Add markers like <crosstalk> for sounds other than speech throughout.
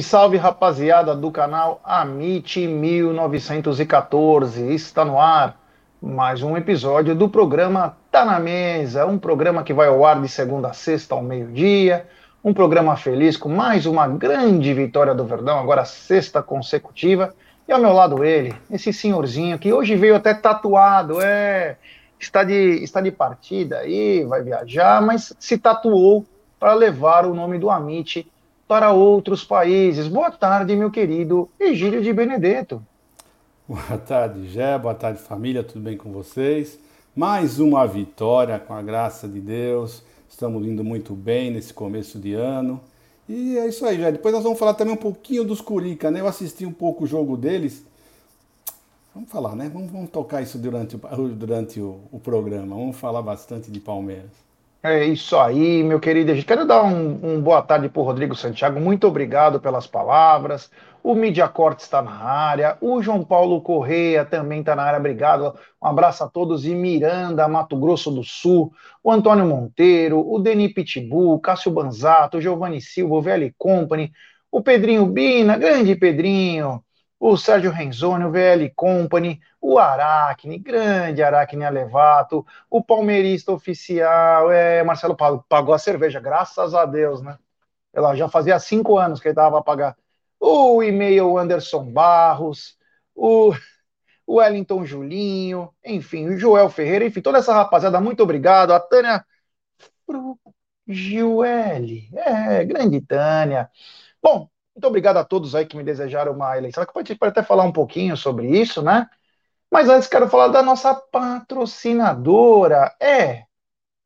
Salve, salve, rapaziada do canal Amit 1914. Está no ar mais um episódio do programa Tá na Mesa, um programa que vai ao ar de segunda a sexta ao meio-dia. Um programa feliz com mais uma grande vitória do Verdão, agora sexta consecutiva. E ao meu lado ele, esse senhorzinho que hoje veio até tatuado, é, está de, está de partida aí, vai viajar, mas se tatuou para levar o nome do Amit para outros países. Boa tarde, meu querido Egílio de Benedetto. Boa tarde, Gé. Boa tarde, família. Tudo bem com vocês? Mais uma vitória com a graça de Deus. Estamos indo muito bem nesse começo de ano. E é isso aí, Jé. Depois nós vamos falar também um pouquinho dos Curica, né? Eu assisti um pouco o jogo deles. Vamos falar, né? Vamos, vamos tocar isso durante, durante o, o programa. Vamos falar bastante de Palmeiras. É isso aí, meu querido. Quero dar um, um boa tarde para o Rodrigo Santiago. Muito obrigado pelas palavras. O Mídia Corte está na área. O João Paulo Correia também está na área. Obrigado. Um abraço a todos. E Miranda, Mato Grosso do Sul. O Antônio Monteiro. O Deni Pitbull. Cássio Banzato. Giovanni Silva. O VL Company. O Pedrinho Bina. Grande Pedrinho o Sérgio Renzoni, o VL Company, o Aracne, grande Aracne Alevato, o palmeirista oficial, é, Marcelo pagou a cerveja, graças a Deus, né? Ela já fazia cinco anos que ele estava a pagar. O e-mail Anderson Barros, o, Wellington Julinho, enfim, o Joel Ferreira, enfim, toda essa rapaziada, muito obrigado. A Tânia Gilele, é, grande Tânia. Bom, muito obrigado a todos aí que me desejaram uma eleição. Que pode, pode até falar um pouquinho sobre isso, né? Mas antes quero falar da nossa patrocinadora, é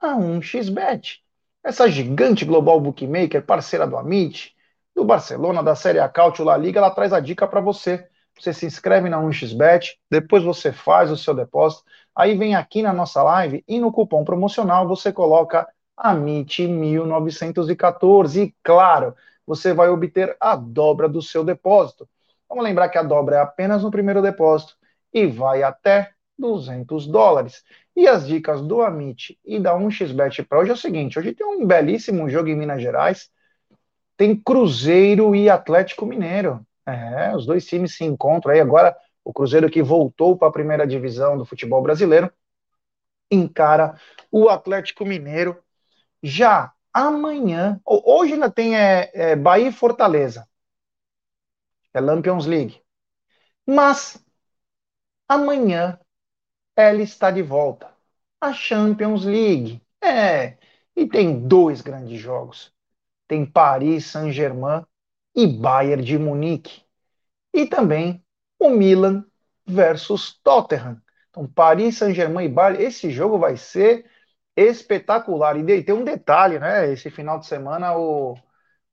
a 1xBet. Essa gigante global bookmaker, parceira do Amit, do Barcelona, da Série A Cautio La Liga, ela traz a dica para você. Você se inscreve na 1xBet, depois você faz o seu depósito, aí vem aqui na nossa live e no cupom promocional você coloca AMIT1914. E claro, você vai obter a dobra do seu depósito. Vamos lembrar que a dobra é apenas no primeiro depósito e vai até 200 dólares. E as dicas do Amit e da 1xBet para hoje é o seguinte: hoje tem um belíssimo jogo em Minas Gerais. Tem Cruzeiro e Atlético Mineiro. É, os dois times se encontram aí agora. O Cruzeiro que voltou para a primeira divisão do futebol brasileiro encara o Atlético Mineiro. Já amanhã, hoje ainda tem é, é, Bahia e Fortaleza, é Lampions League, mas amanhã ela está de volta, a Champions League, é, e tem dois grandes jogos, tem Paris Saint-Germain e Bayern de Munique, e também o Milan versus Tottenham, então Paris Saint-Germain e Bayern, esse jogo vai ser espetacular. E tem um detalhe, né? Esse final de semana o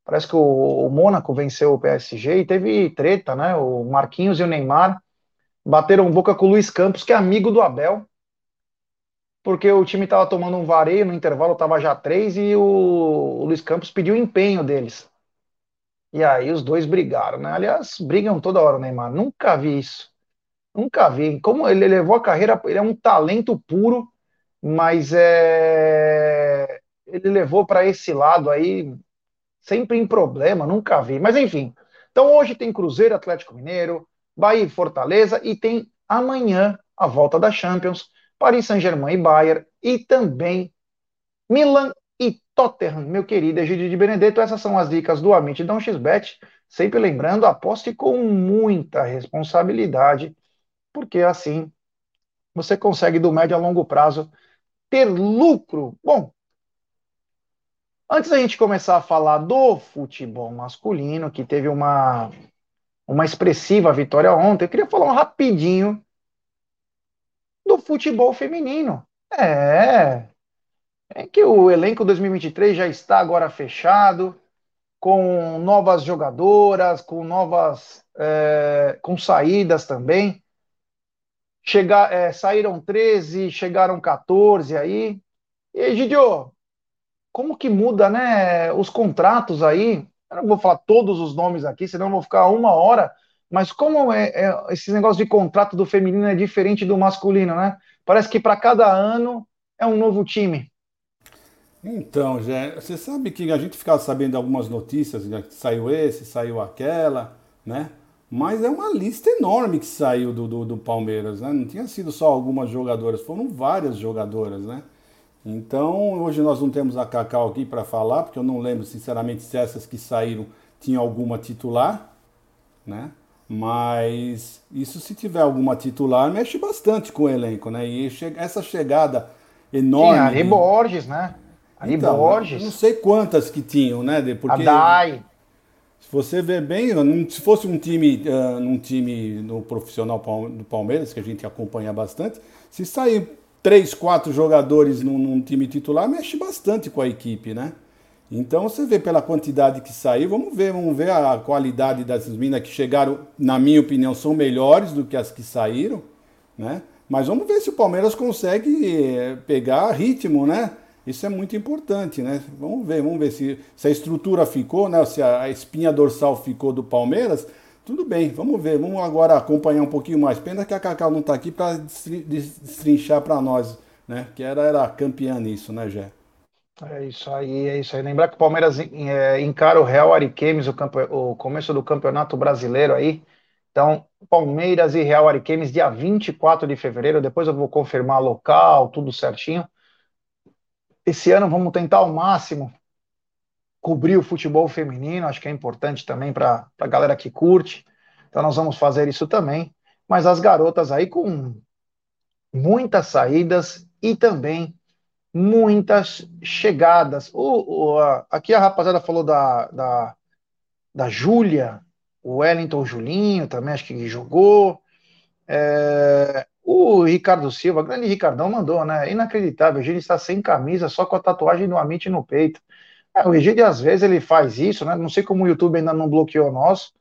parece que o, o Mônaco venceu o PSG e teve treta, né? O Marquinhos e o Neymar bateram boca com o Luiz Campos, que é amigo do Abel, porque o time estava tomando um vareio, no intervalo estava já três e o, o Luiz Campos pediu empenho deles. E aí os dois brigaram, né? Aliás, brigam toda hora Neymar. Nunca vi isso. Nunca vi. Como ele levou a carreira, ele é um talento puro mas é, ele levou para esse lado aí, sempre em problema, nunca vi. Mas enfim, então hoje tem Cruzeiro, Atlético Mineiro, Bahia e Fortaleza, e tem amanhã a volta da Champions, Paris Saint-Germain e Bayern, e também Milan e Tottenham, meu querido Egídio de Benedetto. Essas são as dicas do Amit Dom XBet. Sempre lembrando, aposte com muita responsabilidade, porque assim você consegue do médio a longo prazo ter lucro. Bom, antes da gente começar a falar do futebol masculino, que teve uma, uma expressiva vitória ontem, eu queria falar um rapidinho do futebol feminino. É, é que o elenco 2023 já está agora fechado, com novas jogadoras, com novas, é, com saídas também. Chegar, é, saíram 13, chegaram 14 aí. E Gidio, como que muda, né, os contratos aí? Eu não vou falar todos os nomes aqui, senão eu vou ficar uma hora. Mas como é, é esse negócio de contrato do feminino é diferente do masculino, né? Parece que para cada ano é um novo time. Então, já, você sabe que a gente ficava sabendo algumas notícias, né, saiu esse, saiu aquela, né? Mas é uma lista enorme que saiu do, do, do, Palmeiras, né? Não tinha sido só algumas jogadoras, foram várias jogadoras, né? Então, hoje nós não temos a Cacau aqui para falar, porque eu não lembro, sinceramente, se essas que saíram tinham alguma titular, né? Mas isso se tiver alguma titular, mexe bastante com o elenco, né? E essa chegada enorme. Tinha Ari Borges, né? Ari então, Borges. Não sei quantas que tinham, né? Porque, a Dai. Se você ver bem, se fosse um time, uh, um time no profissional do Palmeiras, que a gente acompanha bastante, se sair três, quatro jogadores num, num time titular, mexe bastante com a equipe, né? Então você vê pela quantidade que saiu, vamos ver, vamos ver a qualidade dessas minas que chegaram, na minha opinião, são melhores do que as que saíram, né? Mas vamos ver se o Palmeiras consegue eh, pegar ritmo, né? Isso é muito importante, né? Vamos ver, vamos ver se, se a estrutura ficou, né? Se a, a espinha dorsal ficou do Palmeiras, tudo bem, vamos ver, vamos agora acompanhar um pouquinho mais. Pena que a Cacau não está aqui para destrinchar para nós, né? Que era, era campeã nisso, né, Gé? É isso aí, é isso aí. Lembrar que o Palmeiras é, encara o Real Ariquemes, o, o começo do Campeonato Brasileiro aí. Então, Palmeiras e Real Ariquemes, dia 24 de fevereiro. Depois eu vou confirmar local, tudo certinho. Esse ano vamos tentar ao máximo cobrir o futebol feminino, acho que é importante também para a galera que curte. Então nós vamos fazer isso também. Mas as garotas aí com muitas saídas e também muitas chegadas. O, o a, aqui a rapaziada falou da, da, da Júlia, o Wellington Julinho também acho que jogou. É, o Ricardo Silva, grande Ricardão, mandou, né? Inacreditável, ele está sem camisa, só com a tatuagem do Amit no peito. É, o Egídio, às vezes, ele faz isso, né? Não sei como o YouTube ainda não bloqueou nós,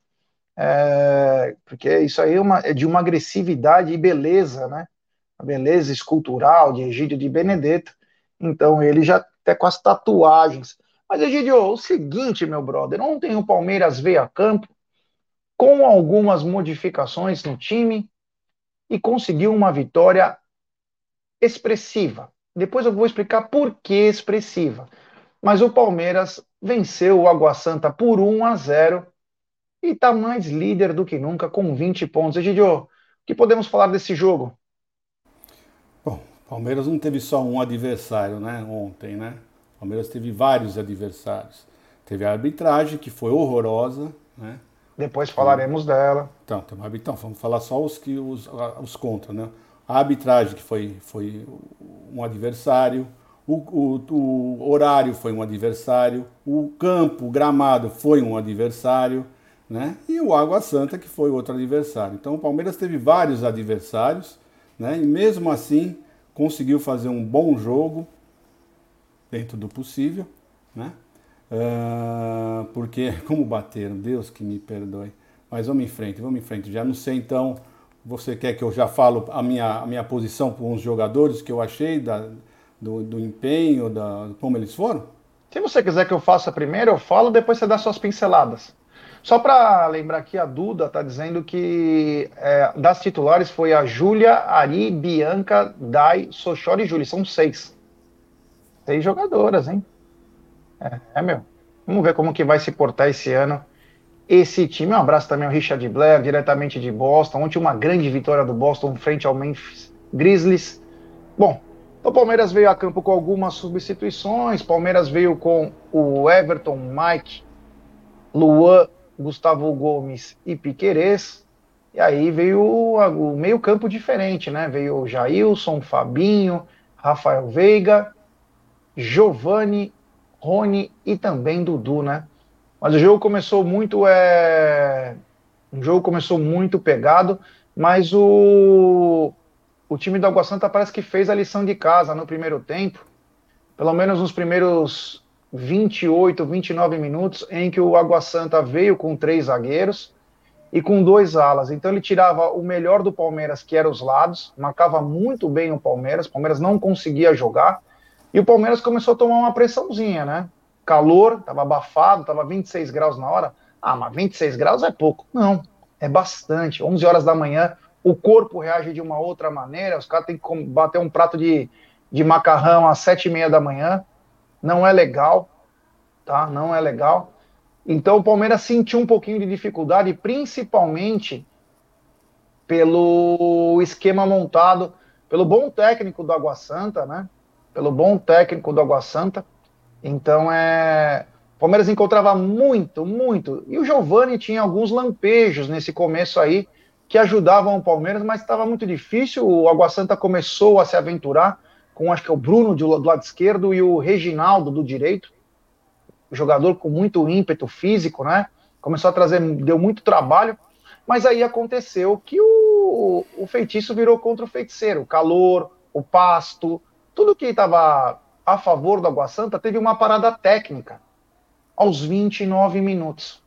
é, porque isso aí é, uma, é, de uma agressividade e beleza, né? A beleza escultural de Egídio de Benedetto. Então, ele já até com as tatuagens. Mas, Egídio, o seguinte, meu brother, ontem o Palmeiras veio a campo com algumas modificações no time e conseguiu uma vitória expressiva. Depois eu vou explicar por que expressiva mas o Palmeiras venceu o Água Santa por 1 a 0 e está mais líder do que nunca com 20 pontos. Egidio, o que podemos falar desse jogo? Bom, Palmeiras não teve só um adversário, né, ontem, né? Palmeiras teve vários adversários. Teve a arbitragem, que foi horrorosa, né? Depois falaremos então, dela. Então, então, vamos falar só os que os, os contra, né? A arbitragem, que foi, foi um adversário, o, o, o, horário foi um adversário, o campo, o gramado foi um adversário, né? E o Água Santa que foi outro adversário. Então o Palmeiras teve vários adversários, né? E mesmo assim conseguiu fazer um bom jogo dentro do possível, né? Uh, porque <laughs> como bateram, Deus que me perdoe. Mas vamos em frente, vamos em frente. Já não sei então, você quer que eu já falo a minha, a minha posição com os jogadores que eu achei da, do, do empenho, da, como eles foram? Se você quiser que eu faça primeiro, eu falo, depois você dá suas pinceladas. Só para lembrar aqui, a Duda está dizendo que é, das titulares foi a Júlia, Ari, Bianca, Dai, Sochori e Júlia. São seis. Seis jogadoras, hein? É, é, meu. Vamos ver como que vai se portar esse ano. Esse time, um abraço também ao Richard Blair, diretamente de Boston. Ontem uma grande vitória do Boston frente ao Memphis Grizzlies. Bom, o Palmeiras veio a campo com algumas substituições. Palmeiras veio com o Everton, Mike, Luan, Gustavo Gomes e Piquerez. E aí veio o, meio-campo diferente, né? Veio o Jailson, Fabinho, Rafael Veiga, Giovanni, Rony e também Dudu, né? Mas o jogo começou muito. É... O jogo começou muito pegado, mas o, o time do Água Santa parece que fez a lição de casa no primeiro tempo, pelo menos nos primeiros 28, 29 minutos, em que o Água Santa veio com três zagueiros e com dois alas. Então ele tirava o melhor do Palmeiras, que era os lados, marcava muito bem o Palmeiras, o Palmeiras não conseguia jogar, e o Palmeiras começou a tomar uma pressãozinha, né? Calor, tava abafado, tava 26 graus na hora. Ah, mas 26 graus é pouco. Não, é bastante. 11 horas da manhã, o corpo reage de uma outra maneira, os caras têm que bater um prato de, de macarrão às sete e meia da manhã, não é legal, tá? Não é legal. Então o Palmeiras sentiu um pouquinho de dificuldade, principalmente pelo esquema montado pelo bom técnico do Água Santa, né? Pelo bom técnico do Água Santa. Então é. O Palmeiras encontrava muito, muito. E o Giovani tinha alguns lampejos nesse começo aí que ajudavam o Palmeiras, mas estava muito difícil. O Água Santa começou a se aventurar com acho que é o Bruno do lado esquerdo e o Reginaldo do direito. Jogador com muito ímpeto físico, né? Começou a trazer, deu muito trabalho. Mas aí aconteceu que o, o feitiço virou contra o feiticeiro. O calor, o pasto, tudo que estava a favor do Água Santa teve uma parada técnica aos 29 minutos.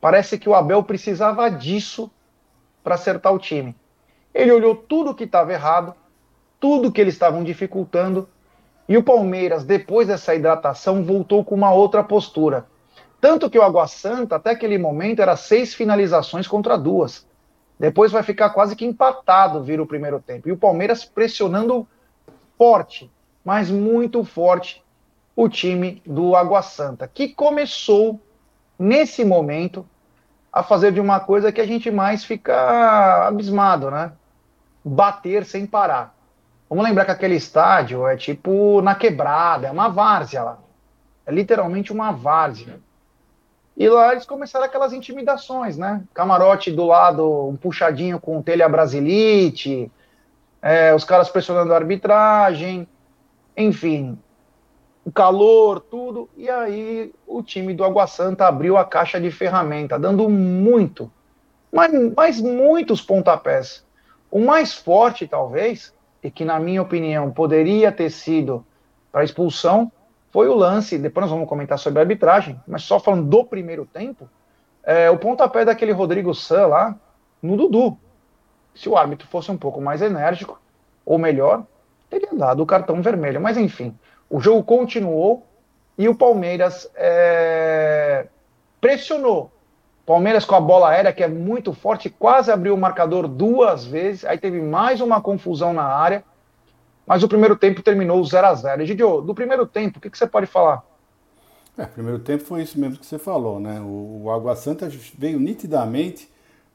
Parece que o Abel precisava disso para acertar o time. Ele olhou tudo que estava errado, tudo que eles estavam dificultando, e o Palmeiras, depois dessa hidratação, voltou com uma outra postura. Tanto que o Água Santa, até aquele momento, era seis finalizações contra duas. Depois vai ficar quase que empatado vir o primeiro tempo. E o Palmeiras pressionando forte, mas muito forte, o time do Água Santa, que começou, nesse momento, a fazer de uma coisa que a gente mais fica abismado, né? Bater sem parar. Vamos lembrar que aquele estádio é tipo na quebrada, é uma várzea lá. É literalmente uma várzea. E lá eles começaram aquelas intimidações, né? Camarote do lado, um puxadinho com telha brasilite, é, os caras pressionando a arbitragem, enfim, o calor, tudo. E aí o time do Água Santa abriu a caixa de ferramenta, dando muito, mas, mas muitos pontapés. O mais forte, talvez, e que na minha opinião poderia ter sido para expulsão, foi o lance, depois nós vamos comentar sobre a arbitragem, mas só falando do primeiro tempo, é, o pontapé daquele Rodrigo San lá no Dudu. Se o árbitro fosse um pouco mais enérgico, ou melhor, teria dado o cartão vermelho. Mas enfim, o jogo continuou e o Palmeiras é, pressionou. Palmeiras com a bola aérea, que é muito forte, quase abriu o marcador duas vezes. Aí teve mais uma confusão na área mas o primeiro tempo terminou 0 a 0 Egidio, do primeiro tempo, o que, que você pode falar? É, primeiro tempo foi isso mesmo que você falou, né? O, o Água Santa veio nitidamente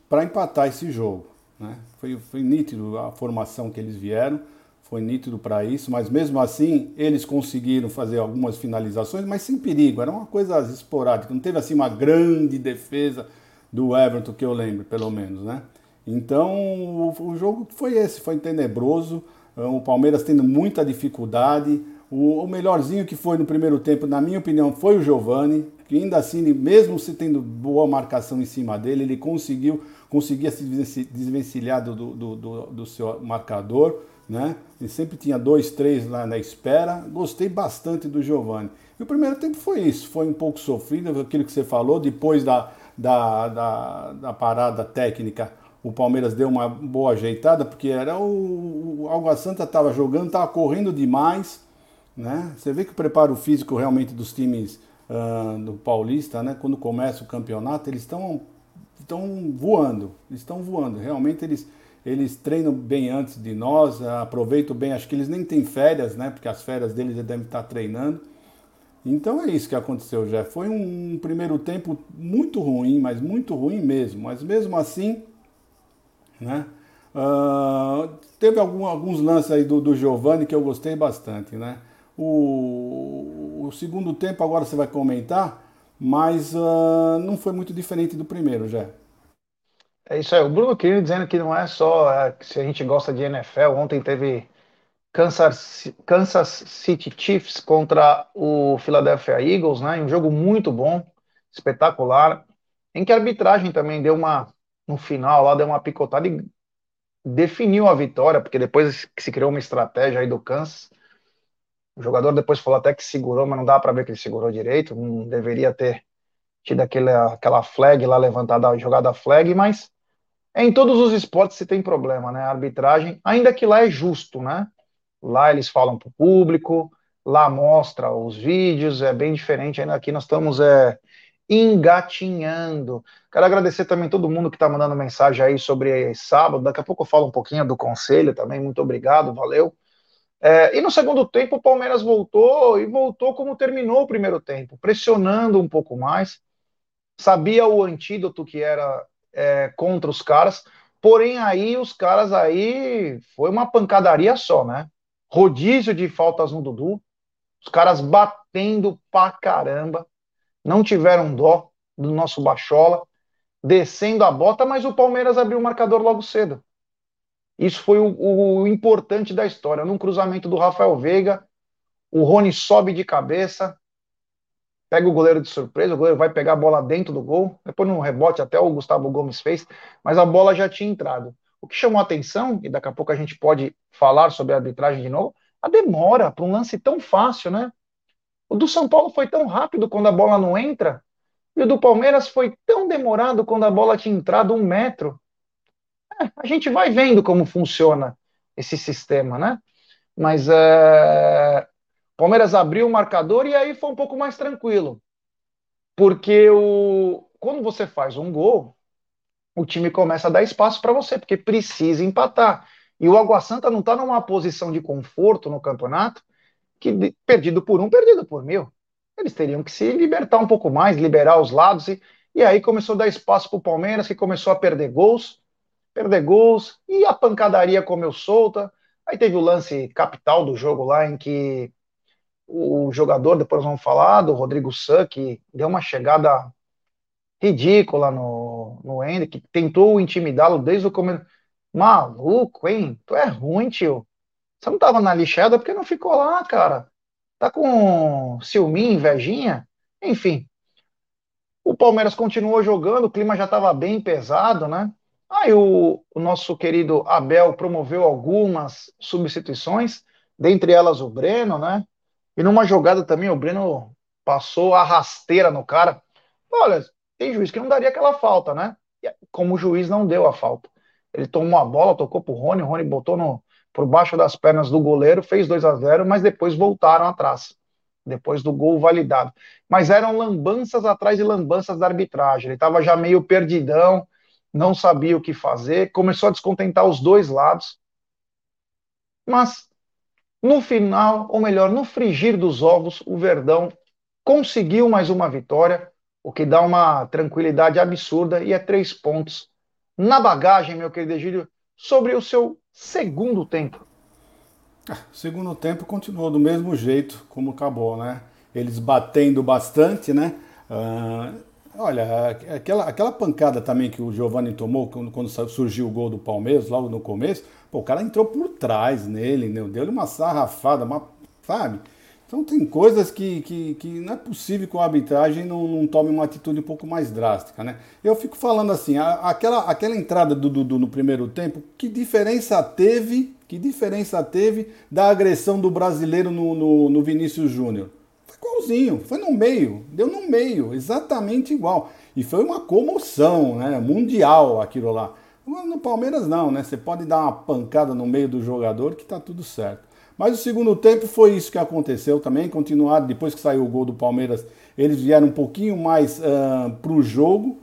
para empatar esse jogo. Né? Foi, foi nítido a formação que eles vieram, foi nítido para isso, mas mesmo assim eles conseguiram fazer algumas finalizações, mas sem perigo, era uma coisa esporádica, não teve assim uma grande defesa do Everton que eu lembro, pelo menos, né? Então o, o jogo foi esse, foi tenebroso. O Palmeiras tendo muita dificuldade. O, o melhorzinho que foi no primeiro tempo, na minha opinião, foi o Giovani, que ainda assim, mesmo se tendo boa marcação em cima dele, ele conseguiu conseguia se desvencilhar do, do, do, do seu marcador. Né? Ele sempre tinha dois, três lá na espera. Gostei bastante do Giovani. E o primeiro tempo foi isso, foi um pouco sofrido, aquilo que você falou, depois da, da, da, da parada técnica o Palmeiras deu uma boa ajeitada, porque era o, o Água Santa estava jogando, estava correndo demais, né? Você vê que o preparo físico realmente dos times uh, do Paulista, né? Quando começa o campeonato, eles estão estão voando, estão voando. Realmente eles eles treinam bem antes de nós, aproveitam bem. Acho que eles nem têm férias, né? Porque as férias deles devem estar treinando. Então é isso que aconteceu, já. Foi um primeiro tempo muito ruim, mas muito ruim mesmo. Mas mesmo assim né? Uh, teve algum, alguns lances aí do, do Giovanni que eu gostei bastante. Né? O, o segundo tempo agora você vai comentar, mas uh, não foi muito diferente do primeiro, já. É isso aí. O Bruno Quirino dizendo que não é só é, se a gente gosta de NFL. Ontem teve Kansas, Kansas City Chiefs contra o Philadelphia Eagles, né? Um jogo muito bom, espetacular, em que a arbitragem também deu uma no final lá deu uma picotada e definiu a vitória, porque depois que se criou uma estratégia aí do Kansas, o jogador depois falou até que segurou, mas não dá para ver que ele segurou direito, não deveria ter tido aquele, aquela flag lá levantada, jogada flag, mas em todos os esportes se tem problema, né? A arbitragem, ainda que lá é justo, né? Lá eles falam para o público, lá mostra os vídeos, é bem diferente. Ainda aqui nós estamos é, engatinhando. Quero agradecer também todo mundo que está mandando mensagem aí sobre sábado. Daqui a pouco eu falo um pouquinho do conselho também. Muito obrigado, valeu. É, e no segundo tempo, o Palmeiras voltou e voltou como terminou o primeiro tempo, pressionando um pouco mais. Sabia o antídoto que era é, contra os caras, porém aí os caras aí foi uma pancadaria só, né? Rodízio de faltas no Dudu, os caras batendo pra caramba, não tiveram dó do nosso Bachola, descendo a bota, mas o Palmeiras abriu o marcador logo cedo. Isso foi o, o, importante da história. Num cruzamento do Rafael Veiga, o Rony sobe de cabeça, pega o goleiro de surpresa, o goleiro vai pegar a bola dentro do gol, depois no rebote até o Gustavo Gomes fez, mas a bola já tinha entrado. O que chamou a atenção, e daqui a pouco a gente pode falar sobre a arbitragem de novo, a demora para um lance tão fácil, né? O do São Paulo foi tão rápido quando a bola não entra, e o do Palmeiras foi tão demorado quando a bola tinha entrado um metro. A gente vai vendo como funciona esse sistema, né? Mas é... Palmeiras abriu o marcador e aí foi um pouco mais tranquilo. Porque o... quando você faz um gol, o time começa a dar espaço para você, porque precisa empatar. E o Água Santa não está numa posição de conforto no campeonato, que perdido por um, perdido por mil. Eles teriam que se libertar um pouco mais, liberar os lados, e, e aí começou a dar espaço para o Palmeiras, que começou a perder gols perder gols, e a pancadaria comeu solta. Aí teve o lance capital do jogo lá, em que o jogador, depois vamos falar, do Rodrigo San, que deu uma chegada ridícula no, no Ender, que tentou intimidá-lo desde o começo. Maluco, hein? Tu é ruim, tio. Você não tava na lixada porque não ficou lá, cara. Tá com ciúminho, invejinha? Enfim. O Palmeiras continuou jogando, o clima já estava bem pesado, né? Aí o, o nosso querido Abel promoveu algumas substituições, dentre elas o Breno, né? E numa jogada também o Breno passou a rasteira no cara. Olha, tem juiz que não daria aquela falta, né? Como o juiz não deu a falta. Ele tomou a bola, tocou pro Rony, o Rony botou no, por baixo das pernas do goleiro, fez 2 a 0 mas depois voltaram atrás. Depois do gol validado. Mas eram lambanças atrás de lambanças da arbitragem. Ele estava já meio perdidão, não sabia o que fazer, começou a descontentar os dois lados. Mas no final, ou melhor, no frigir dos ovos, o Verdão conseguiu mais uma vitória, o que dá uma tranquilidade absurda e é três pontos na bagagem, meu querido Egílio, sobre o seu segundo tempo. Ah, segundo tempo continuou do mesmo jeito como acabou, né? Eles batendo bastante, né? Uh Olha, aquela, aquela pancada também que o Giovanni tomou quando, quando surgiu o gol do Palmeiras, logo no começo, pô, o cara entrou por trás nele, né? deu-lhe uma sarrafada, uma, sabe? Então tem coisas que, que, que não é possível que a arbitragem não, não, tome uma atitude um pouco mais drástica, né? Eu fico falando assim, a, aquela, aquela entrada do Dudu no primeiro tempo, que diferença teve, que diferença teve da agressão do brasileiro no, no, no Vinícius Júnior? Igualzinho, foi no meio, deu no meio, exatamente igual. E foi uma comoção, né? Mundial aquilo lá. No Palmeiras não, né? Você pode dar uma pancada no meio do jogador que tá tudo certo. Mas o segundo tempo foi isso que aconteceu também. Continuaram, depois que saiu o gol do Palmeiras, eles vieram um pouquinho mais uh, pro jogo.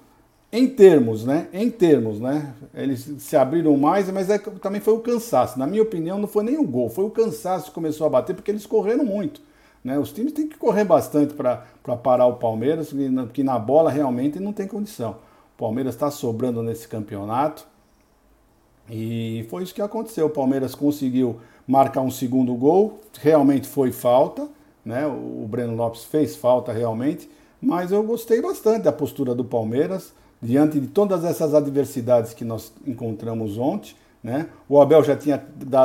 Em termos, né? Em termos, né? Eles se abriram mais, mas é, também foi o cansaço. Na minha opinião, não foi nem o gol, foi o cansaço que começou a bater, porque eles correram muito. Né? Os times têm que correr bastante para parar o Palmeiras, porque na bola realmente não tem condição. O Palmeiras está sobrando nesse campeonato. E foi isso que aconteceu. O Palmeiras conseguiu marcar um segundo gol, realmente foi falta, né? O Breno Lopes fez falta realmente, mas eu gostei bastante da postura do Palmeiras diante de todas essas adversidades que nós encontramos ontem, né? O Abel já tinha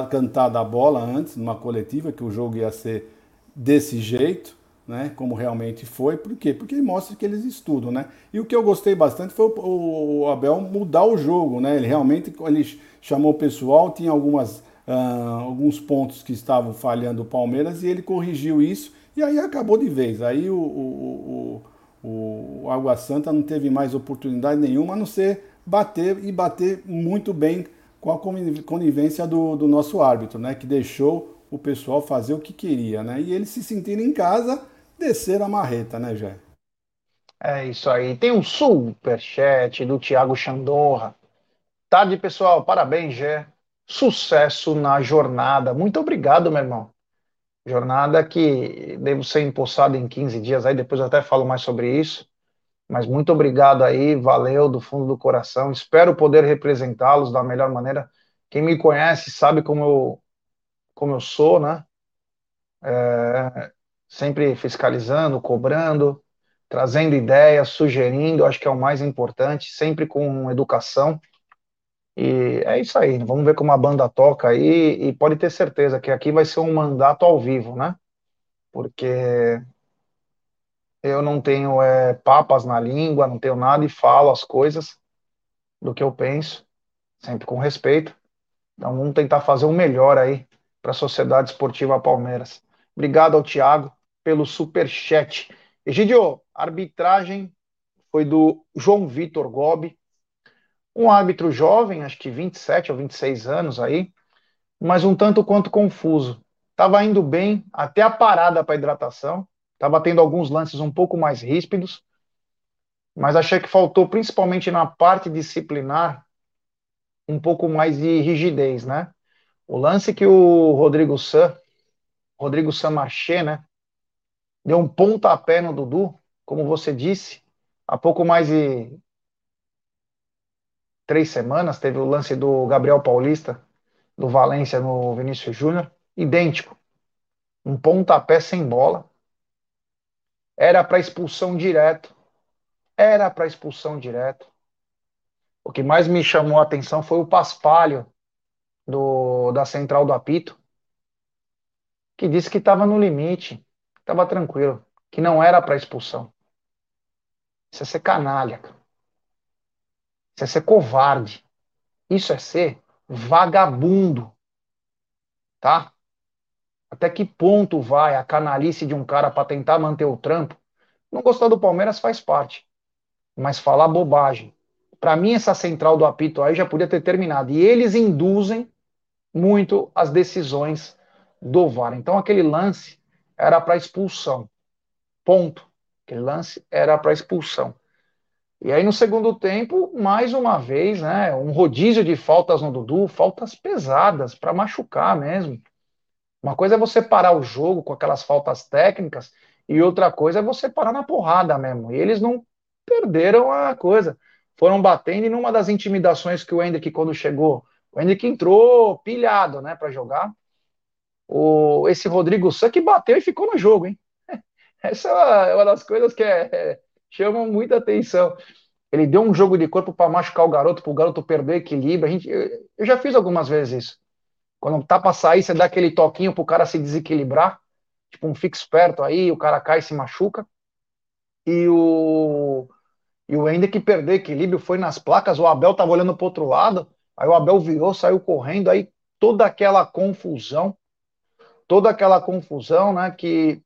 cantado a bola antes numa coletiva que o jogo ia ser desse jeito, né, como realmente foi. Por quê? Porque mostra que eles estudam, né? E o que eu gostei bastante foi o, Abel mudar o jogo, né? Ele realmente ele chamou o pessoal, tinha algumas uh, alguns pontos que estavam falhando o Palmeiras e ele corrigiu isso e aí acabou de vez. Aí o, o, o, o Água Santa não teve mais oportunidade nenhuma a não ser bater e bater muito bem com a conivência do, do nosso árbitro, né? Que deixou o pessoal fazer o que queria, né? E eles se sentiram em casa, desceram a marreta, né, Jé? É isso aí. Tem um super chat do Thiago Chandorra. Tarde, pessoal. Parabéns, Jé. sucesso na jornada. Muito obrigado, meu irmão. Jornada que devo ser empossado em 15 dias aí, depois eu até falo mais sobre isso. Mas muito obrigado aí, valeu do fundo do coração. Espero poder representá-los da melhor maneira. Quem me conhece sabe como eu, como eu sou, né? É, sempre fiscalizando, cobrando, trazendo ideias, sugerindo, acho que é o mais importante, sempre com educação. E é isso aí, vamos ver como a banda toca aí, e pode ter certeza que aqui vai ser um mandato ao vivo, né? Porque eu não tenho é, papas na língua, não tenho nada e falo as coisas do que eu penso, sempre com respeito. Então vamos tentar fazer o melhor aí para a Sociedade Esportiva Palmeiras. Obrigado ao Thiago pelo super chat. Egidio, arbitragem foi do João Vitor Gobi, um árbitro jovem, acho que 27 ou 26 anos aí, mas um tanto quanto confuso. Estava indo bem até a parada para hidratação, estava tendo alguns lances um pouco mais ríspidos, mas achei que faltou, principalmente na parte disciplinar, um pouco mais de rigidez, né? O lance que o Rodrigo San, Rodrigo San Marché, né, deu um pontapé no Dudu, como você disse, há pouco mais de três semanas, teve o lance do Gabriel Paulista, do Valência no Vinícius Júnior, idêntico. Um pontapé sem bola. Era para expulsão direto. Era para expulsão direto. O que mais me chamou a atenção foi o paspalho do, da central do apito, que disse que estava no limite, estava tranquilo, que não era para expulsão. Isso é ser canalha, cara. Isso é ser covarde. Isso é ser vagabundo. Tá? Até que ponto vai a canalice de um cara para tentar manter o trampo? Não gostar do Palmeiras faz parte. Mas falar bobagem. Para mim, essa central do apito aí já podia ter terminado. E eles induzem muito as decisões do VAR. Então, aquele lance era para expulsão. Ponto. Aquele lance era para expulsão. E aí no segundo tempo, mais uma vez, né, um rodízio de faltas no Dudu, faltas pesadas para machucar mesmo. Uma coisa é você parar o jogo com aquelas faltas técnicas e outra coisa é você parar na porrada mesmo. E eles não perderam a coisa. Foram batendo e numa das intimidações que o Hendrick quando chegou, o Hendrick entrou pilhado, né, para jogar. O esse Rodrigo Sá que bateu e ficou no jogo, hein? <laughs> Essa é uma das coisas que é, é chamam muita atenção. Ele deu um jogo de corpo para machucar o garoto, para o garoto perder equilíbrio. A gente, eu, eu, já fiz algumas vezes isso. Quando tá para sair, você dá aquele toquinho para o cara se desequilibrar, tipo um fixe perto aí, o cara cai e se machuca. E o e o Ender que perdeu equilíbrio foi nas placas, o Abel tava olhando para outro lado, aí o Abel virou, saiu correndo, aí toda aquela confusão, toda aquela confusão, né, que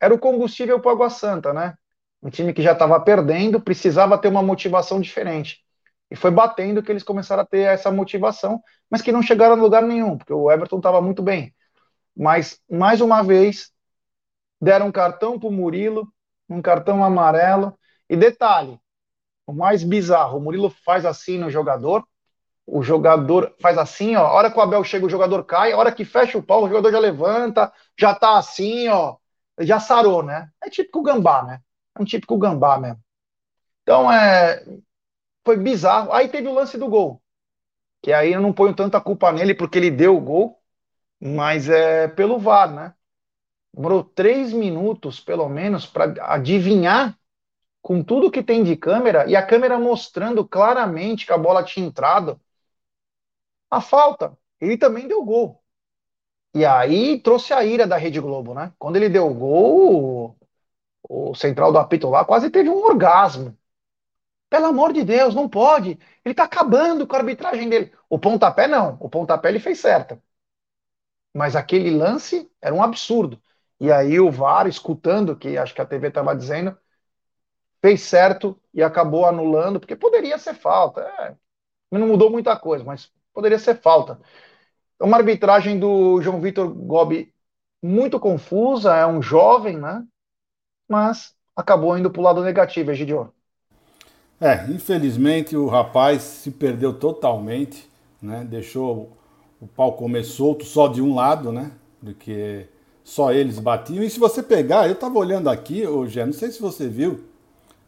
era o combustível para Água Santa, né? Um time que já estava perdendo, precisava ter uma motivação diferente. E foi batendo que eles começaram a ter essa motivação, mas que não chegaram a lugar nenhum, porque o Everton estava muito bem. Mas, mais uma vez, deram um cartão para o Murilo, um cartão amarelo. E detalhe, o mais bizarro, o Murilo faz assim no jogador, o jogador faz assim, ó, a hora que o Abel chega, o jogador cai, a hora que fecha o pau, o jogador já levanta, já tá assim, ó, já sarou, né? É típico gambá, né? É um típico gambá mesmo. Então, é, foi bizarro. Aí teve o lance do gol. Que aí eu não ponho tanta culpa nele porque ele deu o gol, mas é pelo VAR, né? Demorou três minutos, pelo menos, para adivinhar com tudo que tem de câmera e a câmera mostrando claramente que a bola tinha entrado. A falta. Ele também deu gol. E aí trouxe a ira da Rede Globo, né? Quando ele deu o gol, o central do apito lá quase teve um orgasmo. Pelo amor de Deus, não pode. Ele está acabando com a arbitragem dele. O pontapé não. O pontapé ele fez certo. Mas aquele lance era um absurdo. E aí o VAR, escutando que acho que a TV estava dizendo, fez certo e acabou anulando, porque poderia ser falta. É, não mudou muita coisa, mas poderia ser falta. Uma arbitragem do João Vitor Gobi muito confusa, é um jovem, né? mas acabou indo para o lado negativo, Egidio. É, infelizmente o rapaz se perdeu totalmente, né? Deixou o pau comer solto só de um lado, né? Porque só eles batiam. E se você pegar, eu estava olhando aqui, hoje, não sei se você viu,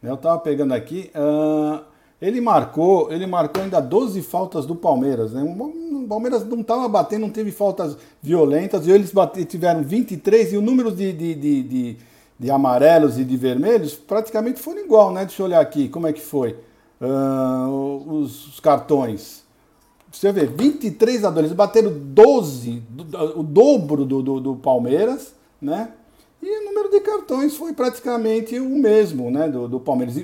né? eu estava pegando aqui, uh, ele marcou, ele marcou ainda 12 faltas do Palmeiras, né? O Palmeiras não estava batendo, não teve faltas violentas, e eles tiveram 23 e o número de, de, de, de, de amarelos e de vermelhos praticamente foram igual, né? Deixa eu olhar aqui como é que foi. Uh, os, os cartões. Você vê, 23 a 2, eles bateram 12, o dobro do, do, do, Palmeiras, né? E o número de cartões foi praticamente o mesmo, né? Do, do Palmeiras.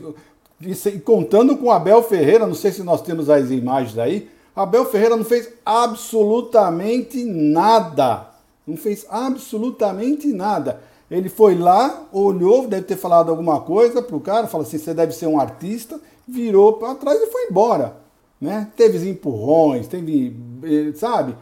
E, contando com Abel Ferreira, não sei se nós temos as imagens aí, Abel Ferreira não fez absolutamente nada. Não fez absolutamente nada. Ele foi lá, olhou, deve ter falado alguma coisa pro cara, falou assim: você deve ser um artista, virou para trás e foi embora né? Teve empurrões, teve, eh, sabe?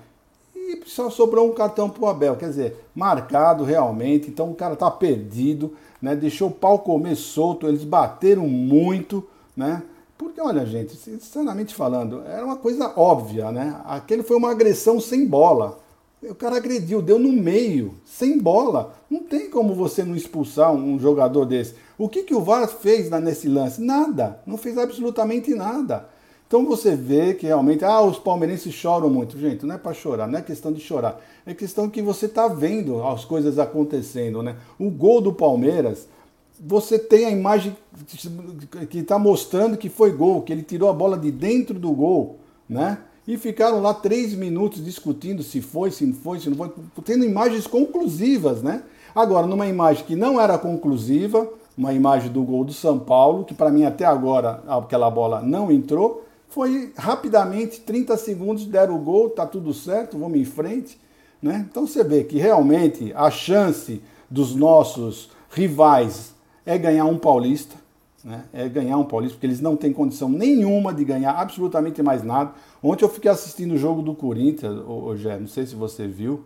E só sobrou um cartão pro Abel, quer dizer, marcado realmente, então o cara tá perdido, né? Deixou o pau comer solto, eles bateram muito, né? Porque, olha, gente, sinceramente falando, era uma coisa óbvia, né? Aquele foi uma agressão sem bola. O cara agrediu, deu no meio, sem bola. Não tem como você não expulsar um jogador desse. O que, que o VAR fez nesse lance? Nada. Não fez absolutamente nada. Então você vê que realmente, ah, os palmeirenses choram muito. Gente, não é para chorar, não é questão de chorar. É questão que você está vendo as coisas acontecendo, né? O gol do Palmeiras, você tem a imagem que está mostrando que foi gol, que ele tirou a bola de dentro do gol, né? E ficaram lá três minutos discutindo se foi, se não foi, se não foi, tendo imagens conclusivas, né? Agora, numa imagem que não era conclusiva, uma imagem do gol do São Paulo, que para mim até agora aquela bola não entrou, foi rapidamente, 30 segundos, deram o gol, tá tudo certo, vamos em frente. Né? Então você vê que realmente a chance dos nossos rivais é ganhar um paulista, né? é ganhar um paulista, porque eles não têm condição nenhuma de ganhar absolutamente mais nada. Ontem eu fiquei assistindo o jogo do Corinthians, hoje não sei se você viu.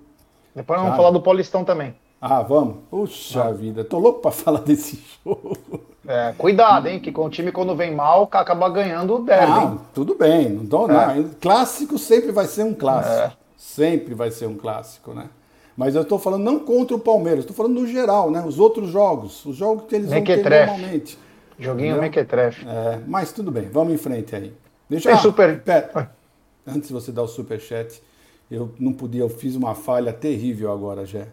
Depois vamos falar do Paulistão também. Ah, vamos? Puxa ah. vida, tô louco para falar <laughs> desse jogo. É, cuidado, hein? Que com o time, quando vem mal, acaba ganhando o derby. Não, tudo bem. Não tô, é. não. Clássico sempre vai ser um clássico. É. Sempre vai ser um clássico, né? Mas eu estou falando não contra o Palmeiras, estou falando no geral, né? Os outros jogos, os jogos que eles Mequetrefe. vão ter normalmente. Joguinho mequetrefe. É, mas tudo bem, vamos em frente aí. Deixa eu. Ah, super. Pera. Antes de você dar o superchat, eu não podia, eu fiz uma falha terrível agora, Jé.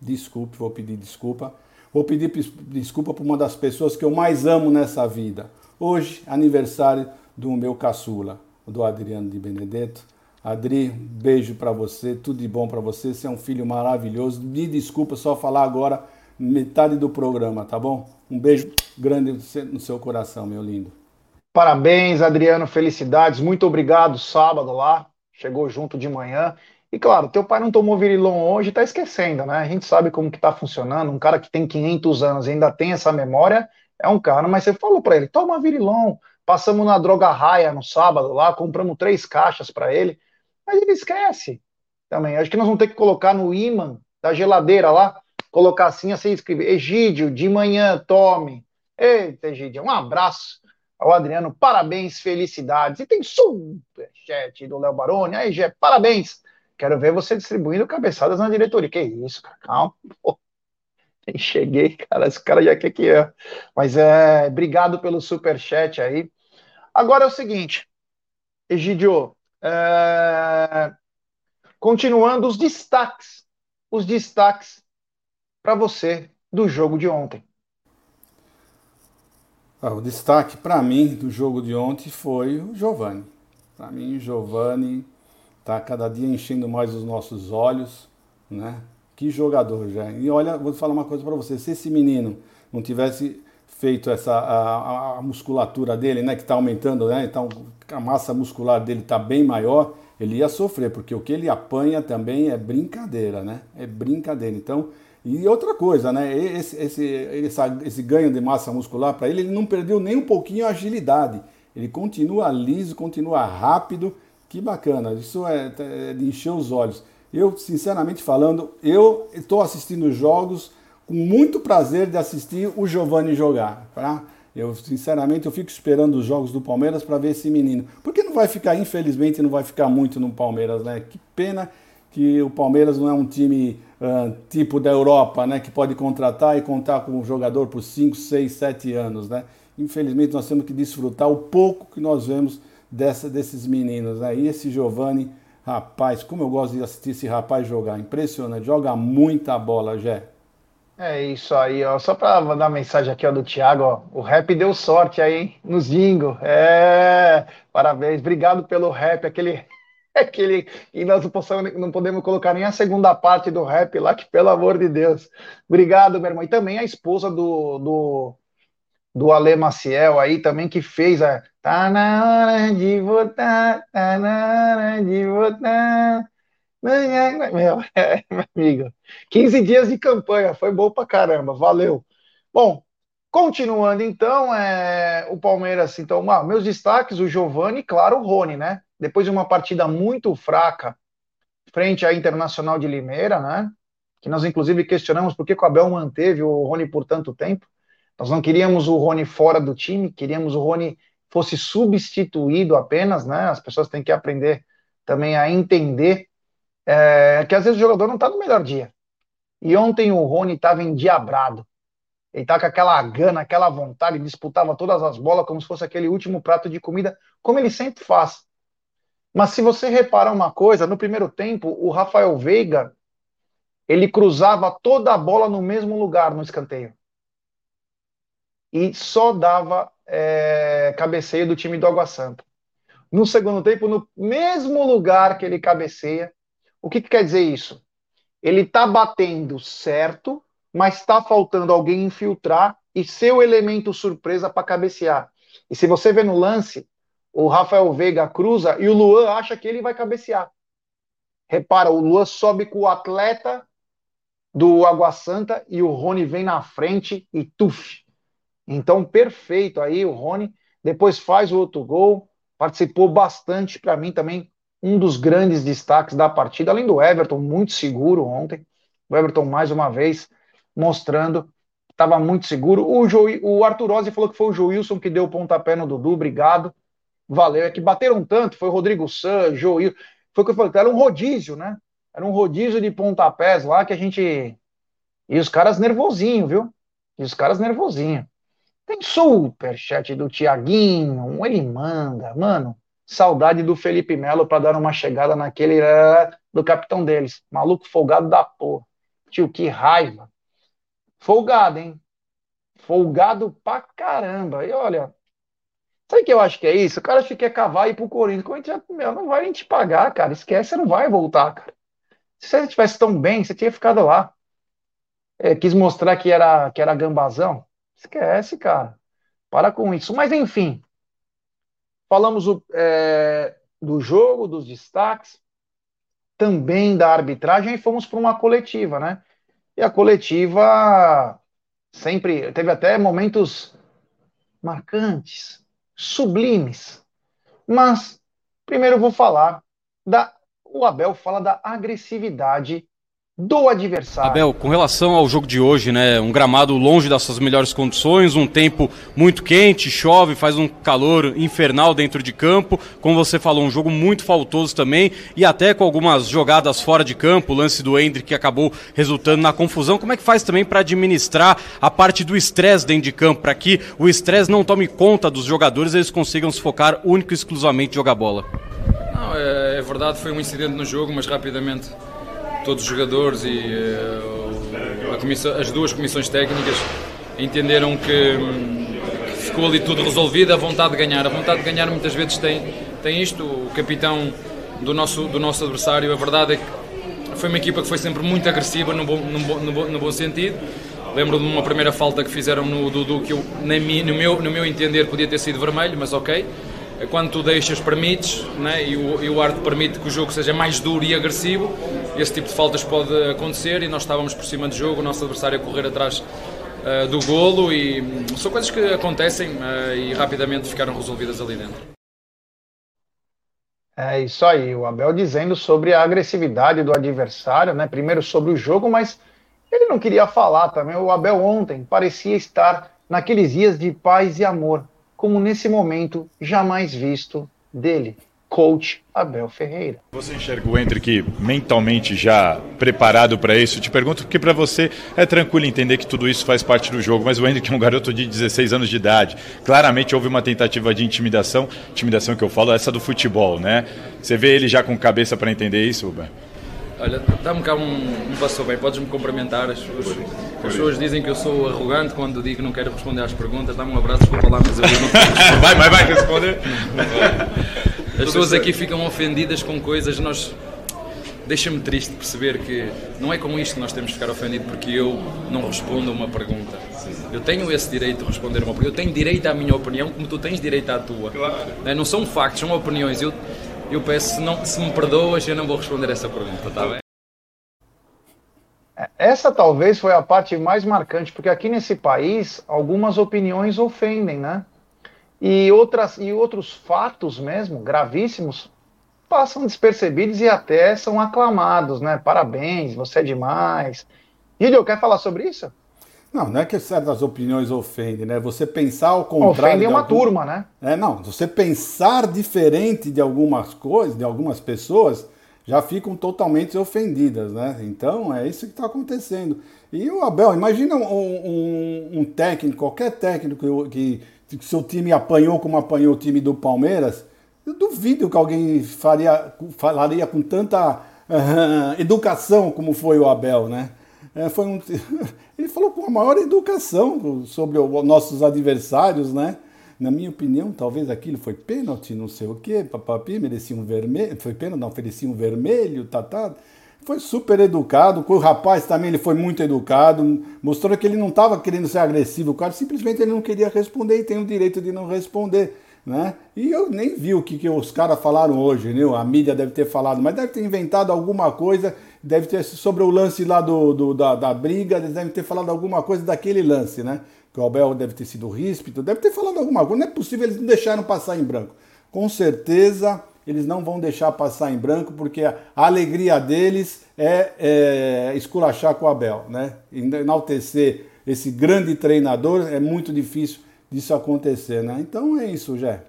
Desculpe, vou pedir desculpa. Vou pedir desculpa para uma das pessoas que eu mais amo nessa vida. Hoje, aniversário do meu caçula, do Adriano de Benedetto. Adri, beijo para você, tudo de bom para você. Você é um filho maravilhoso. Me desculpa só falar agora metade do programa, tá bom? Um beijo grande no seu coração, meu lindo. Parabéns, Adriano, felicidades. Muito obrigado. Sábado lá, chegou junto de manhã. E claro, teu pai não tomou virilon hoje, tá esquecendo, né? A gente sabe como que tá funcionando. Um cara que tem 500 anos e ainda tem essa memória é um cara, mas você falou para ele, toma virilon. Passamos na droga raia no sábado lá, compramos três caixas para ele, mas ele esquece também. Acho que nós vamos ter que colocar no imã da geladeira lá, colocar assim, assim, escrever, Egídio, de manhã, tome. Eita, Egídio, um abraço ao Adriano, parabéns, felicidades. E tem superchat do Léo Baroni, aí, Gé, parabéns Quero ver você distribuindo cabeçadas na diretoria. Que isso, cara? Calma. Pô. <laughs> Cheguei, cara. Esse cara já quer que é. Mas é. Obrigado pelo super chat aí. Agora é o seguinte, Egidio. É... Continuando os destaques. Os destaques para você do jogo de ontem. Ah, o destaque para mim do jogo de ontem foi o Giovani. Para mim, o Giovani Tá cada dia enchendo mais os nossos olhos, né? Que jogador já. E olha, vou falar uma coisa para você, se esse menino não tivesse feito essa a, a musculatura dele, né, que está aumentando, né? Então a massa muscular dele está bem maior, ele ia sofrer, porque o que ele apanha também é brincadeira, né? É brincadeira. Então, e outra coisa, né? Esse, esse, esse, esse ganho de massa muscular para ele, ele não perdeu nem um pouquinho a agilidade. Ele continua liso, continua rápido que bacana, isso é, é de encher os olhos. Eu, sinceramente falando, eu estou assistindo jogos com muito prazer de assistir o Giovanni jogar. Tá? Eu, sinceramente, eu fico esperando os jogos do Palmeiras para ver esse menino. Porque não vai ficar, infelizmente, não vai ficar muito no Palmeiras, né? Que pena que o Palmeiras não é um time uh, tipo da Europa, né? Que pode contratar e contar com o jogador por 5, 6, 7 anos, né? Infelizmente, nós temos que desfrutar o pouco que nós vemos dessa, desses meninos? E esse Giovani, rapaz, como eu gosto de assistir esse rapaz jogar. Impressionante, joga muita bola, Jé. É isso aí, ó. Só para mandar mensagem aqui ó, do Thiago, ó. O rap deu sorte aí, hein? No Zingo. É, parabéns. Obrigado pelo rap, aquele. <laughs> aquele e nós não, possamos, não podemos colocar nem a segunda parte do rap lá, que pelo amor de Deus. Obrigado, meu irmão. E também a esposa do, do, do Ale Maciel aí também, que fez a. Tá na hora de votar, tá na hora de votar. Meu, é, meu amigo, 15 dias de campanha, foi bom pra caramba, valeu. Bom, continuando então, é, o Palmeiras, então, ah, meus destaques, o Giovani, claro, o Rony, né? Depois de uma partida muito fraca frente à Internacional de Limeira, né? Que nós inclusive questionamos por que o Abel manteve o Rony por tanto tempo. Nós não queríamos o Rony fora do time, queríamos o Rony fosse substituído apenas, né? As pessoas têm que aprender também a entender é, que às vezes o jogador não está no melhor dia. E ontem o Rony estava endiabrado. Ele tá com aquela gana, aquela vontade, disputava todas as bolas como se fosse aquele último prato de comida, como ele sempre faz. Mas se você reparar uma coisa, no primeiro tempo, o Rafael Veiga, ele cruzava toda a bola no mesmo lugar no escanteio. E só dava é, cabeceio do time do Água Santa. No segundo tempo, no mesmo lugar que ele cabeceia, o que, que quer dizer isso? Ele está batendo certo, mas está faltando alguém infiltrar e ser o elemento surpresa para cabecear. E se você vê no lance, o Rafael Veiga cruza e o Luan acha que ele vai cabecear. Repara, o Luan sobe com o atleta do Água Santa e o Rony vem na frente e tuf. Então, perfeito aí, o Rony. Depois faz o outro gol, participou bastante para mim também um dos grandes destaques da partida, além do Everton, muito seguro ontem. O Everton, mais uma vez, mostrando estava muito seguro. O, jo, o Arthur Rossi falou que foi o Joilson que deu o pontapé no Dudu, obrigado. Valeu. É que bateram tanto, foi o Rodrigo San, Joil. Foi o que eu falei, era um rodízio, né? Era um rodízio de pontapés lá que a gente. E os caras nervosinho, viu? E os caras nervosinho. Tem superchat do Tiaguinho, ele manda, mano. Saudade do Felipe Melo para dar uma chegada naquele uh, do capitão deles. Maluco folgado da porra. Tio, que raiva. Folgado, hein? Folgado pra caramba. E olha, sabe o que eu acho que é isso? O cara acha que quer cavar e ir pro Corinthians. Corinthians, meu, não vai nem te pagar, cara. Esquece, você não vai voltar, cara. Se você estivesse tão bem, você tinha ficado lá. É, quis mostrar que era, que era gambazão. Esquece, cara. Para com isso. Mas enfim, Falamos é, do jogo, dos destaques, também da arbitragem e fomos para uma coletiva, né? E a coletiva sempre teve até momentos marcantes, sublimes. Mas primeiro vou falar da o Abel fala da agressividade do adversário. Abel, com relação ao jogo de hoje, né, um gramado longe das suas melhores condições, um tempo muito quente, chove, faz um calor infernal dentro de campo, como você falou, um jogo muito faltoso também e até com algumas jogadas fora de campo, o lance do Hendrick que acabou resultando na confusão. Como é que faz também para administrar a parte do estresse dentro de campo, para que o estresse não tome conta dos jogadores, eles consigam se focar único e exclusivamente em jogar bola? Não, é, é verdade, foi um incidente no jogo, mas rapidamente todos os jogadores e comissão, as duas comissões técnicas entenderam que, ficou ali tudo resolvido, a vontade de ganhar. A vontade de ganhar muitas vezes tem, tem isto, o capitão do nosso, do nosso adversário, a verdade é que foi uma equipa que foi sempre muito agressiva no bom, no bom, no bom, no bom sentido. Lembro de uma primeira falta que fizeram no Dudu que eu, no, meu, no meu entender podia ter sido vermelho, mas ok. Quando tu deixas, permites, né? e, o, e o arte permite que o jogo seja mais duro e agressivo, esse tipo de faltas pode acontecer e nós estávamos por cima do jogo, o nosso adversário a correr atrás uh, do golo e hum, são coisas que acontecem uh, e rapidamente ficaram resolvidas ali dentro. É isso aí, o Abel dizendo sobre a agressividade do adversário, né? Primeiro sobre o jogo, mas ele não queria falar também. O Abel ontem parecia estar naqueles dias de paz e amor, como nesse momento jamais visto dele coach Abel Ferreira. Você enxerga o Hendrick mentalmente já preparado para isso? Te pergunto porque para você é tranquilo entender que tudo isso faz parte do jogo, mas o Hendrick é um garoto de 16 anos de idade. Claramente houve uma tentativa de intimidação, intimidação que eu falo, essa do futebol, né? Você vê ele já com cabeça para entender isso, Rubem? Olha, dá-me cá um, um passou bem, podes-me cumprimentar. As, as, as pessoas dizem que eu sou arrogante quando digo que não quero responder às perguntas. Dá-me um abraço, desculpa lá, mas eu não Vai, vai, vai responder. As pessoas aqui ficam ofendidas com coisas, nós. Deixa-me triste perceber que não é com isto que nós temos de ficar ofendidos, porque eu não respondo a uma pergunta. Eu tenho esse direito de responder uma pergunta. Eu tenho direito à minha opinião, como tu tens direito à tua. Claro. Não são factos, são opiniões. Eu, eu peço, se, não, se me perdoas, eu não vou responder essa pergunta, está bem? Essa talvez foi a parte mais marcante, porque aqui nesse país algumas opiniões ofendem, né? E, outras, e outros fatos mesmo, gravíssimos, passam despercebidos e até são aclamados, né? Parabéns, você é demais. Gideon, quer falar sobre isso? Não, não é que certas opiniões ofendem, né? Você pensar ao contrário. Ofendem uma algum... turma, né? É, não. Você pensar diferente de algumas coisas, de algumas pessoas, já ficam totalmente ofendidas, né? Então é isso que está acontecendo. E o Abel, imagina um, um, um técnico, qualquer técnico que, que seu time apanhou como apanhou o time do Palmeiras, eu duvido que alguém faria, falaria com tanta uh, <laughs> educação como foi o Abel, né? É, foi um, <laughs> ele falou com a maior educação sobre os nossos adversários, né? Na minha opinião, talvez aquilo foi pênalti, não sei o quê, papapi, merecia um vermelho, foi pênalti, não, oferecia um vermelho, tá, tá. Foi super educado, o rapaz também ele foi muito educado, mostrou que ele não estava querendo ser agressivo, o cara simplesmente ele não queria responder e tem o direito de não responder. Né? E eu nem vi o que, que os caras falaram hoje, né? a mídia deve ter falado, mas deve ter inventado alguma coisa deve ter sobre o lance lá do, do da, da, briga, eles devem ter falado alguma coisa daquele lance, né? Que o Abel deve ter sido ríspido, deve ter falado alguma coisa. Não é possível, eles não deixaram passar em branco. Com certeza eles não vão deixar passar em branco, porque a alegria deles é, é esculachar com o Abel, né? Enaltecer esse grande treinador é muito difícil disso acontecer, né? Então é isso, Jé.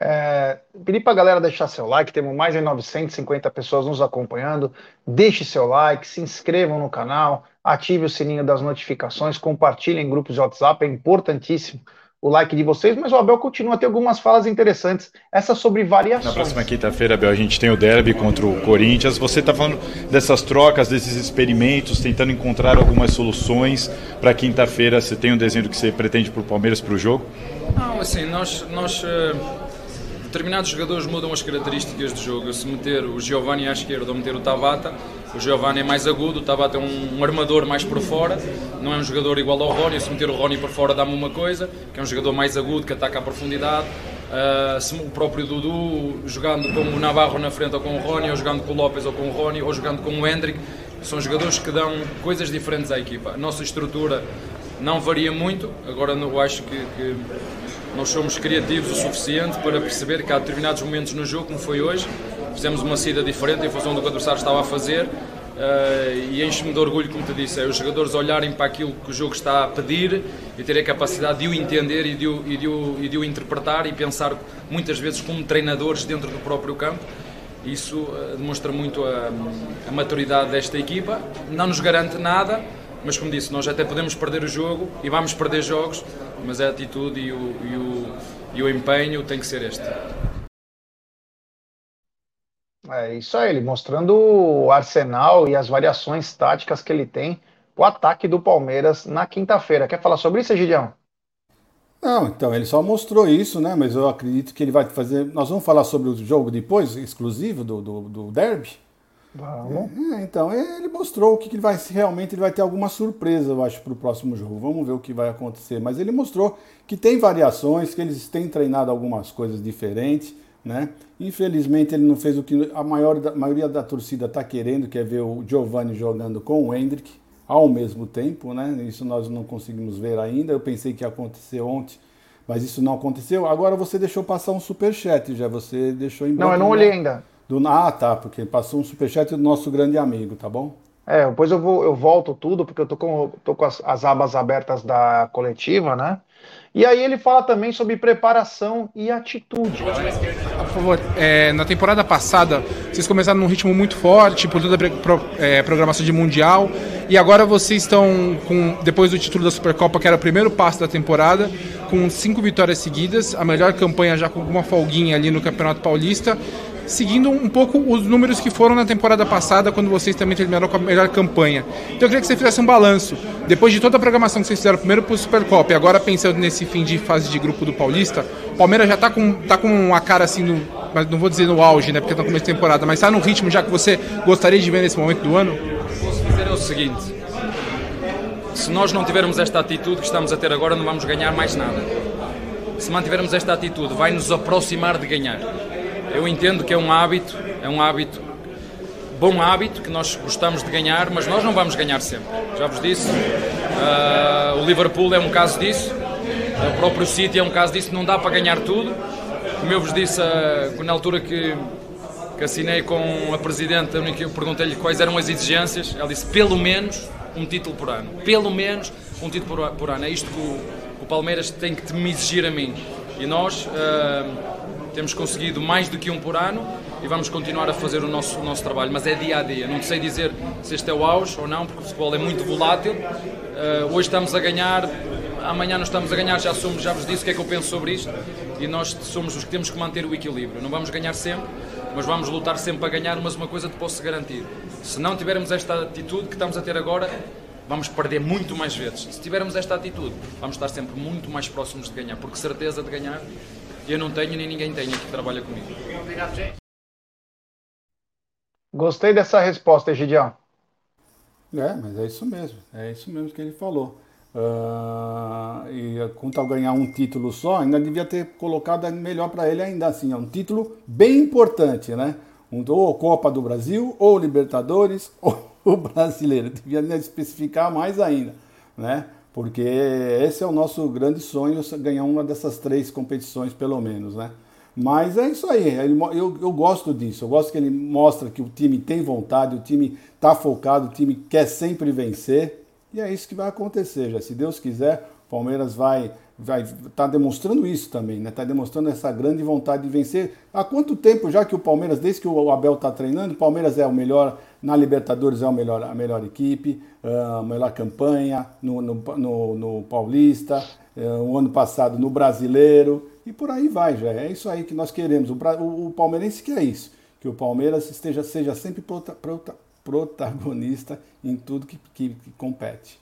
É, pedir para a galera deixar seu like, temos mais de 950 pessoas nos acompanhando. Deixe seu like, se inscrevam no canal, ative o sininho das notificações, compartilhem em grupos de WhatsApp, é importantíssimo o like de vocês, mas o Abel continua a ter algumas falas interessantes, essa sobre variações. Na próxima quinta-feira, Abel, a gente tem o derby contra o Corinthians. Você está falando dessas trocas, desses experimentos, tentando encontrar algumas soluções para quinta-feira. Você tem um desenho do que você pretende para o Palmeiras para o jogo? Não, assim, nós, nós uh determinados jogadores mudam as características do jogo. Se meter o Giovanni à esquerda ou meter o Tabata, o Giovanni é mais agudo, o Tabata é um, armador mais por fora, não é um jogador igual ao Rony. Se meter o Rony por fora, dá-me uma coisa, que é um jogador mais agudo, que ataca a profundidade. Uh, se o próprio Dudu jogando com o Navarro na frente ou com o Rony, ou jogando com o Lopes ou com o Rony, ou jogando com o Hendrick, são jogadores que dão coisas diferentes à equipa. A nossa estrutura não varia muito, agora eu acho que, que nós somos criativos o suficiente para perceber que há determinados momentos no jogo, como foi hoje, fizemos uma saída diferente em função do que o adversário estava a fazer uh, e enche-me de orgulho, como te disse, é os jogadores olharem para aquilo que o jogo está a pedir e terem a capacidade de o entender e de o, e de o, e de o interpretar e pensar muitas vezes como treinadores dentro do próprio campo. Isso uh, demonstra muito a, a maturidade desta equipa. Não nos garante nada, mas como disse, nós até podemos perder o jogo e vamos perder jogos, mas a atitude e o, e o, e o empenho tem que ser este. É isso aí, ele mostrando o arsenal e as variações táticas que ele tem o ataque do Palmeiras na quinta-feira. Quer falar sobre isso, Gideão? Não, então ele só mostrou isso, né? Mas eu acredito que ele vai fazer. Nós vamos falar sobre o jogo depois, exclusivo do, do, do Derby. Vamos. É, então, ele mostrou que ele vai realmente ele vai ter alguma surpresa, eu acho, para o próximo jogo. Vamos ver o que vai acontecer. Mas ele mostrou que tem variações, que eles têm treinado algumas coisas diferentes. Né? Infelizmente ele não fez o que a, maior, a maioria da torcida está querendo, que é ver o Giovanni jogando com o Hendrick ao mesmo tempo. Né? Isso nós não conseguimos ver ainda. Eu pensei que ia acontecer ontem, mas isso não aconteceu. Agora você deixou passar um super chat, já você deixou em Não, eu não olhei ainda. Do, ah, tá, porque passou um superchat do nosso grande amigo, tá bom? É, depois eu vou, eu volto tudo, porque eu tô com, tô com as, as abas abertas da coletiva, né? E aí ele fala também sobre preparação e atitude. Por favor, é, na temporada passada, vocês começaram num ritmo muito forte, por toda a pro, é, programação de Mundial, e agora vocês estão, com, depois do título da Supercopa, que era o primeiro passo da temporada, com cinco vitórias seguidas, a melhor campanha já com uma folguinha ali no Campeonato Paulista, seguindo um pouco os números que foram na temporada passada, quando vocês também terminaram com a melhor campanha. Então eu queria que você fizesse um balanço. Depois de toda a programação que vocês fizeram, primeiro para o Supercopa e agora pensando nesse fim de fase de grupo do Paulista, o Palmeiras já está com, tá com uma cara assim, no, mas não vou dizer no auge, né, porque está no começo de temporada, mas está no ritmo já que você gostaria de ver nesse momento do ano? Posso dizer é o seguinte, se nós não tivermos esta atitude que estamos a ter agora, não vamos ganhar mais nada. Se mantivermos esta atitude, vai nos aproximar de ganhar. Eu entendo que é um hábito, é um hábito, bom hábito, que nós gostamos de ganhar, mas nós não vamos ganhar sempre. Já vos disse, uh, o Liverpool é um caso disso, o próprio City é um caso disso, não dá para ganhar tudo. Como eu vos disse, uh, na altura que, que assinei com a Presidente, eu perguntei-lhe quais eram as exigências, ela disse pelo menos um título por ano. Pelo menos um título por, por ano. É isto que o, o Palmeiras tem que me exigir a mim. E nós. Temos conseguido mais do que um por ano e vamos continuar a fazer o nosso, o nosso trabalho, mas é dia a dia. Não sei dizer se este é o auge ou não, porque o futebol é muito volátil. Uh, hoje estamos a ganhar, amanhã não estamos a ganhar, já, somos, já vos disse o que é que eu penso sobre isto e nós somos os que temos que manter o equilíbrio. Não vamos ganhar sempre, mas vamos lutar sempre para ganhar, mas uma coisa te posso garantir. Se não tivermos esta atitude que estamos a ter agora, vamos perder muito mais vezes. Se tivermos esta atitude, vamos estar sempre muito mais próximos de ganhar, porque certeza de ganhar eu não tenho nem ninguém tem que trabalha comigo. Obrigado, gente. Gostei dessa resposta, Egidião. É, mas é isso mesmo. É isso mesmo que ele falou. Uh, e quanto ao ganhar um título só, ainda devia ter colocado melhor para ele ainda assim. É um título bem importante, né? Um, ou Copa do Brasil, ou Libertadores, <laughs> ou o Brasileiro. Devia especificar mais ainda, né? Porque esse é o nosso grande sonho, ganhar uma dessas três competições pelo menos, né? Mas é isso aí, eu, eu gosto disso, eu gosto que ele mostra que o time tem vontade, o time está focado, o time quer sempre vencer, e é isso que vai acontecer, já. Se Deus quiser, o Palmeiras vai vai tá demonstrando isso também, né? Tá demonstrando essa grande vontade de vencer. Há quanto tempo já que o Palmeiras, desde que o Abel está treinando, o Palmeiras é o melhor na Libertadores é o melhor, a melhor equipe, a melhor campanha no, no, no, no Paulista, o ano passado no Brasileiro e por aí vai já. É isso aí que nós queremos. O, o, o palmeirense quer isso, que o Palmeiras esteja seja sempre prota, prota, protagonista em tudo que, que, que compete.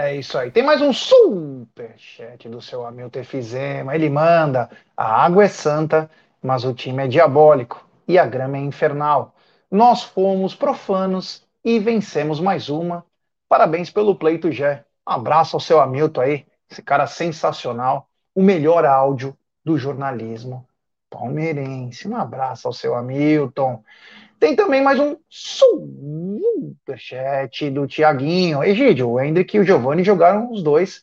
É isso aí. Tem mais um superchat do seu Hamilton Efizema. Ele manda: a água é santa, mas o time é diabólico e a grama é infernal. Nós fomos profanos e vencemos mais uma. Parabéns pelo pleito, Gé. Um abraço ao seu Hamilton aí, esse cara sensacional, o melhor áudio do jornalismo palmeirense. Um abraço ao seu Hamilton. Tem também mais um superchat do Tiaguinho. Egídio, o Hendrick e o Giovanni jogaram os dois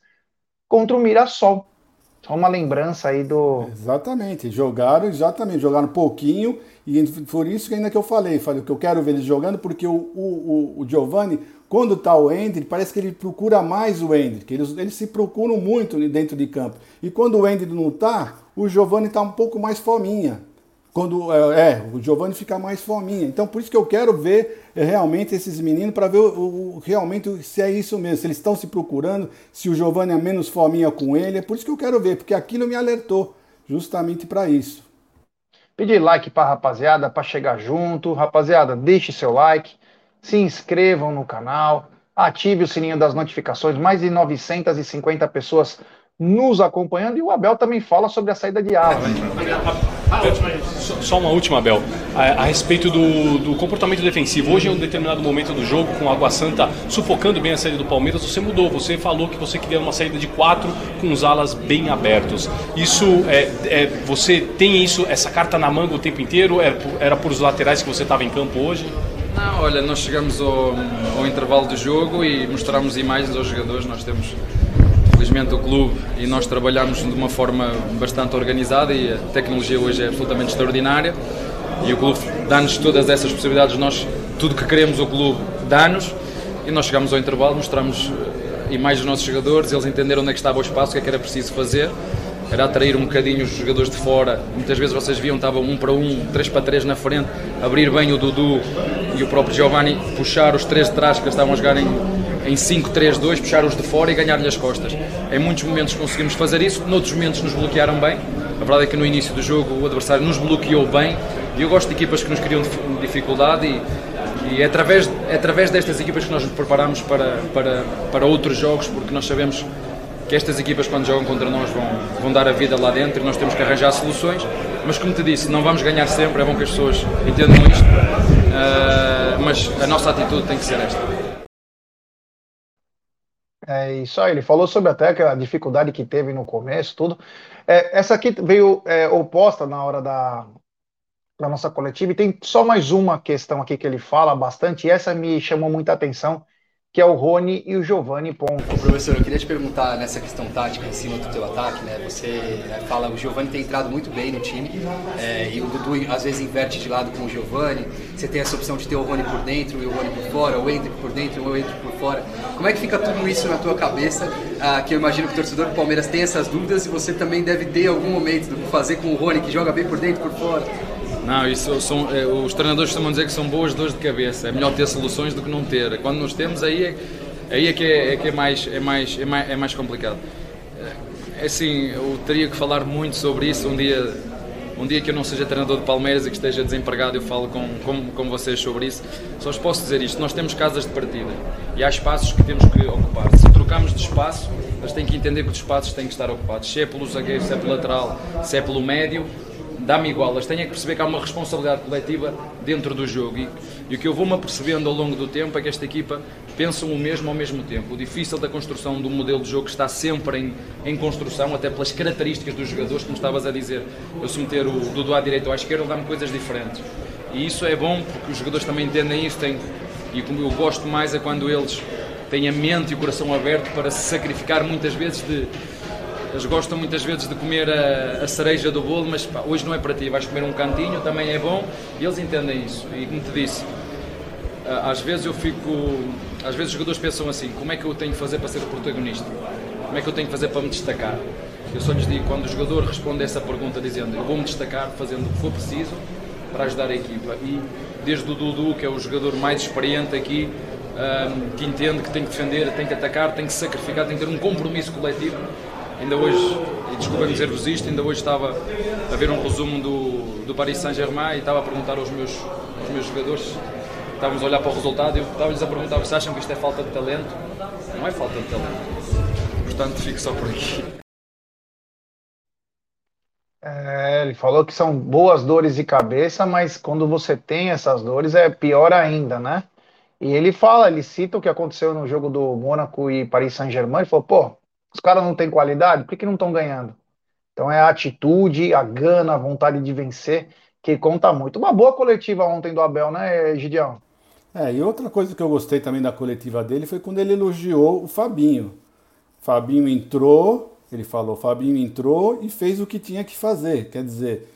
contra o Mirassol. Só uma lembrança aí do. Exatamente, jogaram, exatamente, jogaram pouquinho, e por isso que ainda que eu falei, falei que eu quero ver eles jogando, porque o, o, o, o Giovanni, quando tá o Hendrick, parece que ele procura mais o Hendrick, eles, eles se procuram muito dentro de campo. E quando o Hendrick não tá, o Giovanni tá um pouco mais fominha quando é, é, o Giovanni fica mais fominha. Então por isso que eu quero ver é, realmente esses meninos para ver o, o, realmente se é isso mesmo, se eles estão se procurando, se o Giovanni é menos fominha com ele, é por isso que eu quero ver, porque aquilo me alertou justamente para isso. Pedir like para rapaziada, para chegar junto, rapaziada, deixe seu like, se inscrevam no canal, ative o sininho das notificações, mais de 950 pessoas nos acompanhando. E o Abel também fala sobre a saída de ala. Só uma última, Abel, a, a respeito do, do, comportamento defensivo. Hoje, em um determinado momento do jogo, com o Água Santa sufocando bem a saída do Palmeiras, você mudou. Você falou que você queria uma saída de quatro com os alas bem abertos. Isso é, é você tem isso, essa carta na manga o tempo inteiro? Era era por os laterais que você estava em campo hoje? Não, olha, nós chegamos ao, ao intervalo do jogo e mostramos imagens aos jogadores. Nós temos Felizmente o clube e nós trabalhamos de uma forma bastante organizada e a tecnologia hoje é absolutamente extraordinária. E o clube dá-nos todas essas possibilidades, nós tudo que queremos o clube dá-nos. E nós chegámos ao intervalo, mostramos e mais os nossos jogadores, eles entenderam onde é que estava o espaço, o que é que era preciso fazer era atrair um bocadinho os jogadores de fora. Muitas vezes vocês viam, estava um para um, três para três na frente, abrir bem o Dudu e o próprio Giovanni, puxar os três de trás que estavam a jogar em, em 5-3-2, puxar os de fora e ganhar-lhe as costas. Em muitos momentos conseguimmos fazer isso, noutros momentos nos bloquearam bem. A verdade é que no início do jogo o adversário nos bloqueou bem e eu gosto de equipas que nos criam dificuldade e, e é através, é através destas equipas que nós nos preparamos para, para, para outros jogos, porque nós sabemos que estas equipas, quando jogam contra nós, vão, vão dar a vida lá dentro e nós temos que arranjar soluções. Mas, como te disse, não vamos ganhar sempre, é bom que as pessoas entendam isto, uh, mas a nossa atitude tem que ser esta. É isso aí, ele falou sobre até a dificuldade que teve no começo, tudo. É, essa aqui veio é, oposta na hora da, da nossa coletiva, e tem só mais uma questão aqui que ele fala bastante, e essa me chamou muita atenção, que é o Rony e o Giovanni Ponto. Ô, professor, eu queria te perguntar nessa questão tática em cima do teu ataque, né? Você é, fala, o Giovanni tem entrado muito bem no time é, e o Dudu às vezes inverte de lado com o Giovanni. Você tem essa opção de ter o Rony por dentro e o Rony por fora, ou entre por dentro ou entre por fora. Como é que fica tudo isso na tua cabeça? Ah, que eu imagino que o torcedor do Palmeiras tem essas dúvidas e você também deve ter algum momento do que fazer com o Rony, que joga bem por dentro e por fora. Não, isso são, é, os treinadores costumam dizer que são boas dores de cabeça. É melhor ter soluções do que não ter. Quando nós temos, aí é, aí é que, é, é, que é, mais, é, mais, é, mais, é mais complicado. É assim, eu teria que falar muito sobre isso um dia. Um dia que eu não seja treinador de Palmeiras e que esteja desempregado, eu falo com, com, com vocês sobre isso. Só vos posso dizer isto: nós temos casas de partida e há espaços que temos que ocupar. Se trocamos de espaço, eles têm que entender que os espaços têm que estar ocupados. Se é pelo zagueiro, se é pelo lateral, se é pelo médio, dá-me igual, elas têm que perceber que há uma responsabilidade coletiva dentro do jogo. E, e o que eu vou-me apercebendo ao longo do tempo é que esta equipa pensam o mesmo ao mesmo tempo. O difícil da construção do modelo de jogo está sempre em, em construção, até pelas características dos jogadores, como estavas a dizer. Eu se meter o Dudu à direita ou à esquerda, dá-me coisas diferentes. E isso é bom porque os jogadores também entendem isso. Têm, e como eu gosto mais é quando eles têm a mente e o coração aberto para se sacrificar muitas vezes de eles gostam muitas vezes de comer a, a cereja do bolo, mas pá, hoje não é para ti, vais comer um cantinho, também é bom, e eles entendem isso. E como te disse, às vezes eu fico. Às vezes os jogadores pensam assim: como é que eu tenho que fazer para ser o protagonista? Como é que eu tenho que fazer para me destacar? Eu só lhes digo: quando o jogador responde essa pergunta dizendo eu vou-me destacar fazendo o que for preciso para ajudar a equipa, e desde o Dudu, que é o jogador mais experiente aqui, que entende que tem que defender, tem que atacar, tem que sacrificar, tem que ter um compromisso coletivo Ainda hoje, e desculpa dizer-vos isto, ainda hoje estava a ver um resumo do, do Paris Saint-Germain e estava a perguntar aos meus, aos meus jogadores, estávamos a olhar para o resultado e eu estava-lhes a perguntar se acham que isto é falta de talento. Não é falta de talento. Portanto, fico só por aqui. É, ele falou que são boas dores de cabeça, mas quando você tem essas dores é pior ainda, né? E ele fala, ele cita o que aconteceu no jogo do Mônaco e Paris Saint-Germain, ele falou, pô, os caras não têm qualidade, por que, que não estão ganhando? Então é a atitude, a gana, a vontade de vencer que conta muito. Uma boa coletiva ontem do Abel, né, Gideão? É, e outra coisa que eu gostei também da coletiva dele foi quando ele elogiou o Fabinho. Fabinho entrou, ele falou, Fabinho entrou e fez o que tinha que fazer. Quer dizer,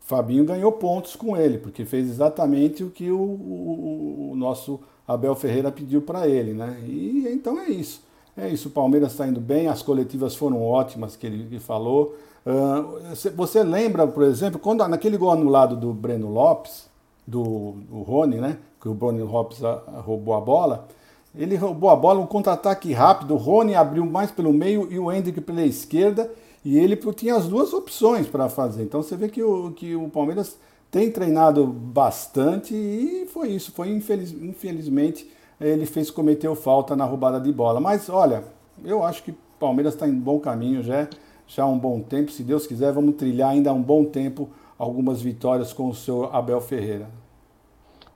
Fabinho ganhou pontos com ele, porque fez exatamente o que o, o, o nosso Abel Ferreira pediu para ele, né? E então é isso. É isso, o Palmeiras está indo bem, as coletivas foram ótimas que ele, falou. Uh, você lembra, por exemplo, quando naquele gol anulado do Breno Lopes, do, do Rony, né? Que o Breno Lopes a, a, roubou a bola. Ele roubou a bola, um contra-ataque rápido. O Rony abriu mais pelo meio e o Hendrick pela esquerda. E ele tinha as duas opções para fazer. Então você vê que o, que o Palmeiras tem treinado bastante e foi isso. Foi infeliz, infelizmente ele fez cometeu falta na roubada de bola. Mas olha, eu acho que o Palmeiras está em bom caminho já, já há um bom tempo. Se Deus quiser, vamos trilhar ainda há um bom tempo algumas vitórias com o seu Abel Ferreira.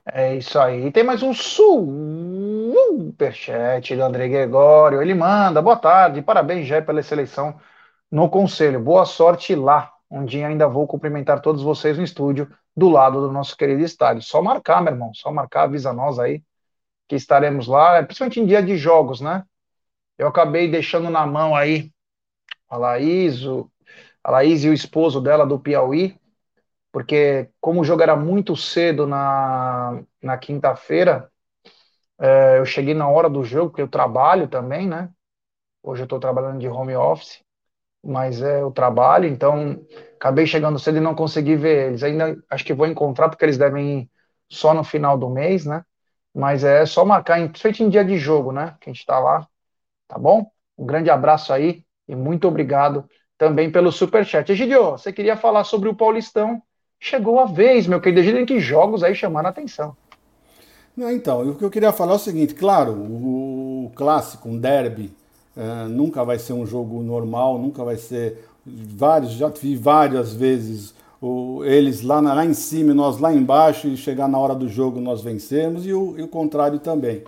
É isso aí. E tem mais um superchat do André Gregório. Ele manda, boa tarde, parabéns, Jé, pela seleção no conselho. Boa sorte lá, onde ainda vou cumprimentar todos vocês no estúdio, do lado do nosso querido estádio. Só marcar, meu irmão, só marcar, avisa nós aí que estaremos lá, principalmente em dia de jogos, né? Eu acabei deixando na mão aí a Laís, o, a Laís e o esposo dela do Piauí, porque como o jogo era muito cedo na, na quinta-feira, É, eu cheguei na hora do jogo, porque eu trabalho também, né? Hoje eu estou trabalhando de home office, mas é o trabalho, então acabei chegando cedo e não consegui ver eles. Ainda acho que vou encontrar, porque eles devem ir só no final do mês, né? Mas é só marcar, principalmente em dia de jogo, né? Que a gente está lá, tá bom? Um grande abraço aí e muito obrigado também pelo superchat. Egidio, você queria falar sobre o Paulistão? Chegou a vez, meu querido Egidio, que jogos aí chamaram a atenção? Não, então, o que eu queria falar é o seguinte, claro, o, clássico, um derby, uh, nunca vai ser um jogo normal, nunca vai ser vários, já vi várias vezes o, eles lá, lá em cima e nós lá embaixo e chegar na hora do jogo nós vencemos e o, e o contrário também,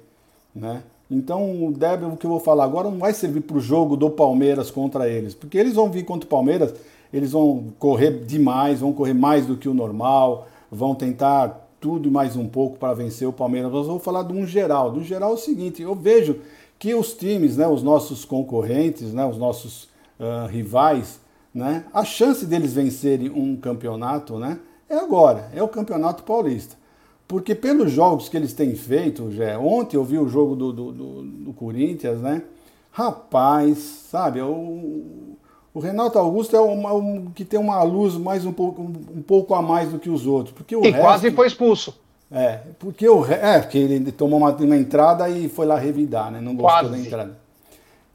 né? Então o derby, o que eu vou falar agora não vai servir para o jogo do Palmeiras contra eles, porque eles vão vir contra o Palmeiras, eles vão correr demais, vão correr mais do que o normal, vão tentar tudo e mais um pouco para vencer o Palmeiras. Nós vamos falar de um geral. Do geral é o seguinte, eu vejo que os times, né, os nossos concorrentes, né, os nossos uh, rivais, né, a chance deles vencerem um campeonato né, é agora, é o Campeonato Paulista. Porque pelos jogos que eles têm feito, já ontem eu vi o jogo do, do, do, do Corinthians, né? Rapaz, sabe, o, o Renato Augusto é uma, um, que tem uma luz mais um pouco, um, pouco a mais do que os outros. Porque o e resto, quase foi expulso. É, porque o é, porque ele tomou uma, uma entrada e foi lá revidar, né? Não gostou quase. da entrada.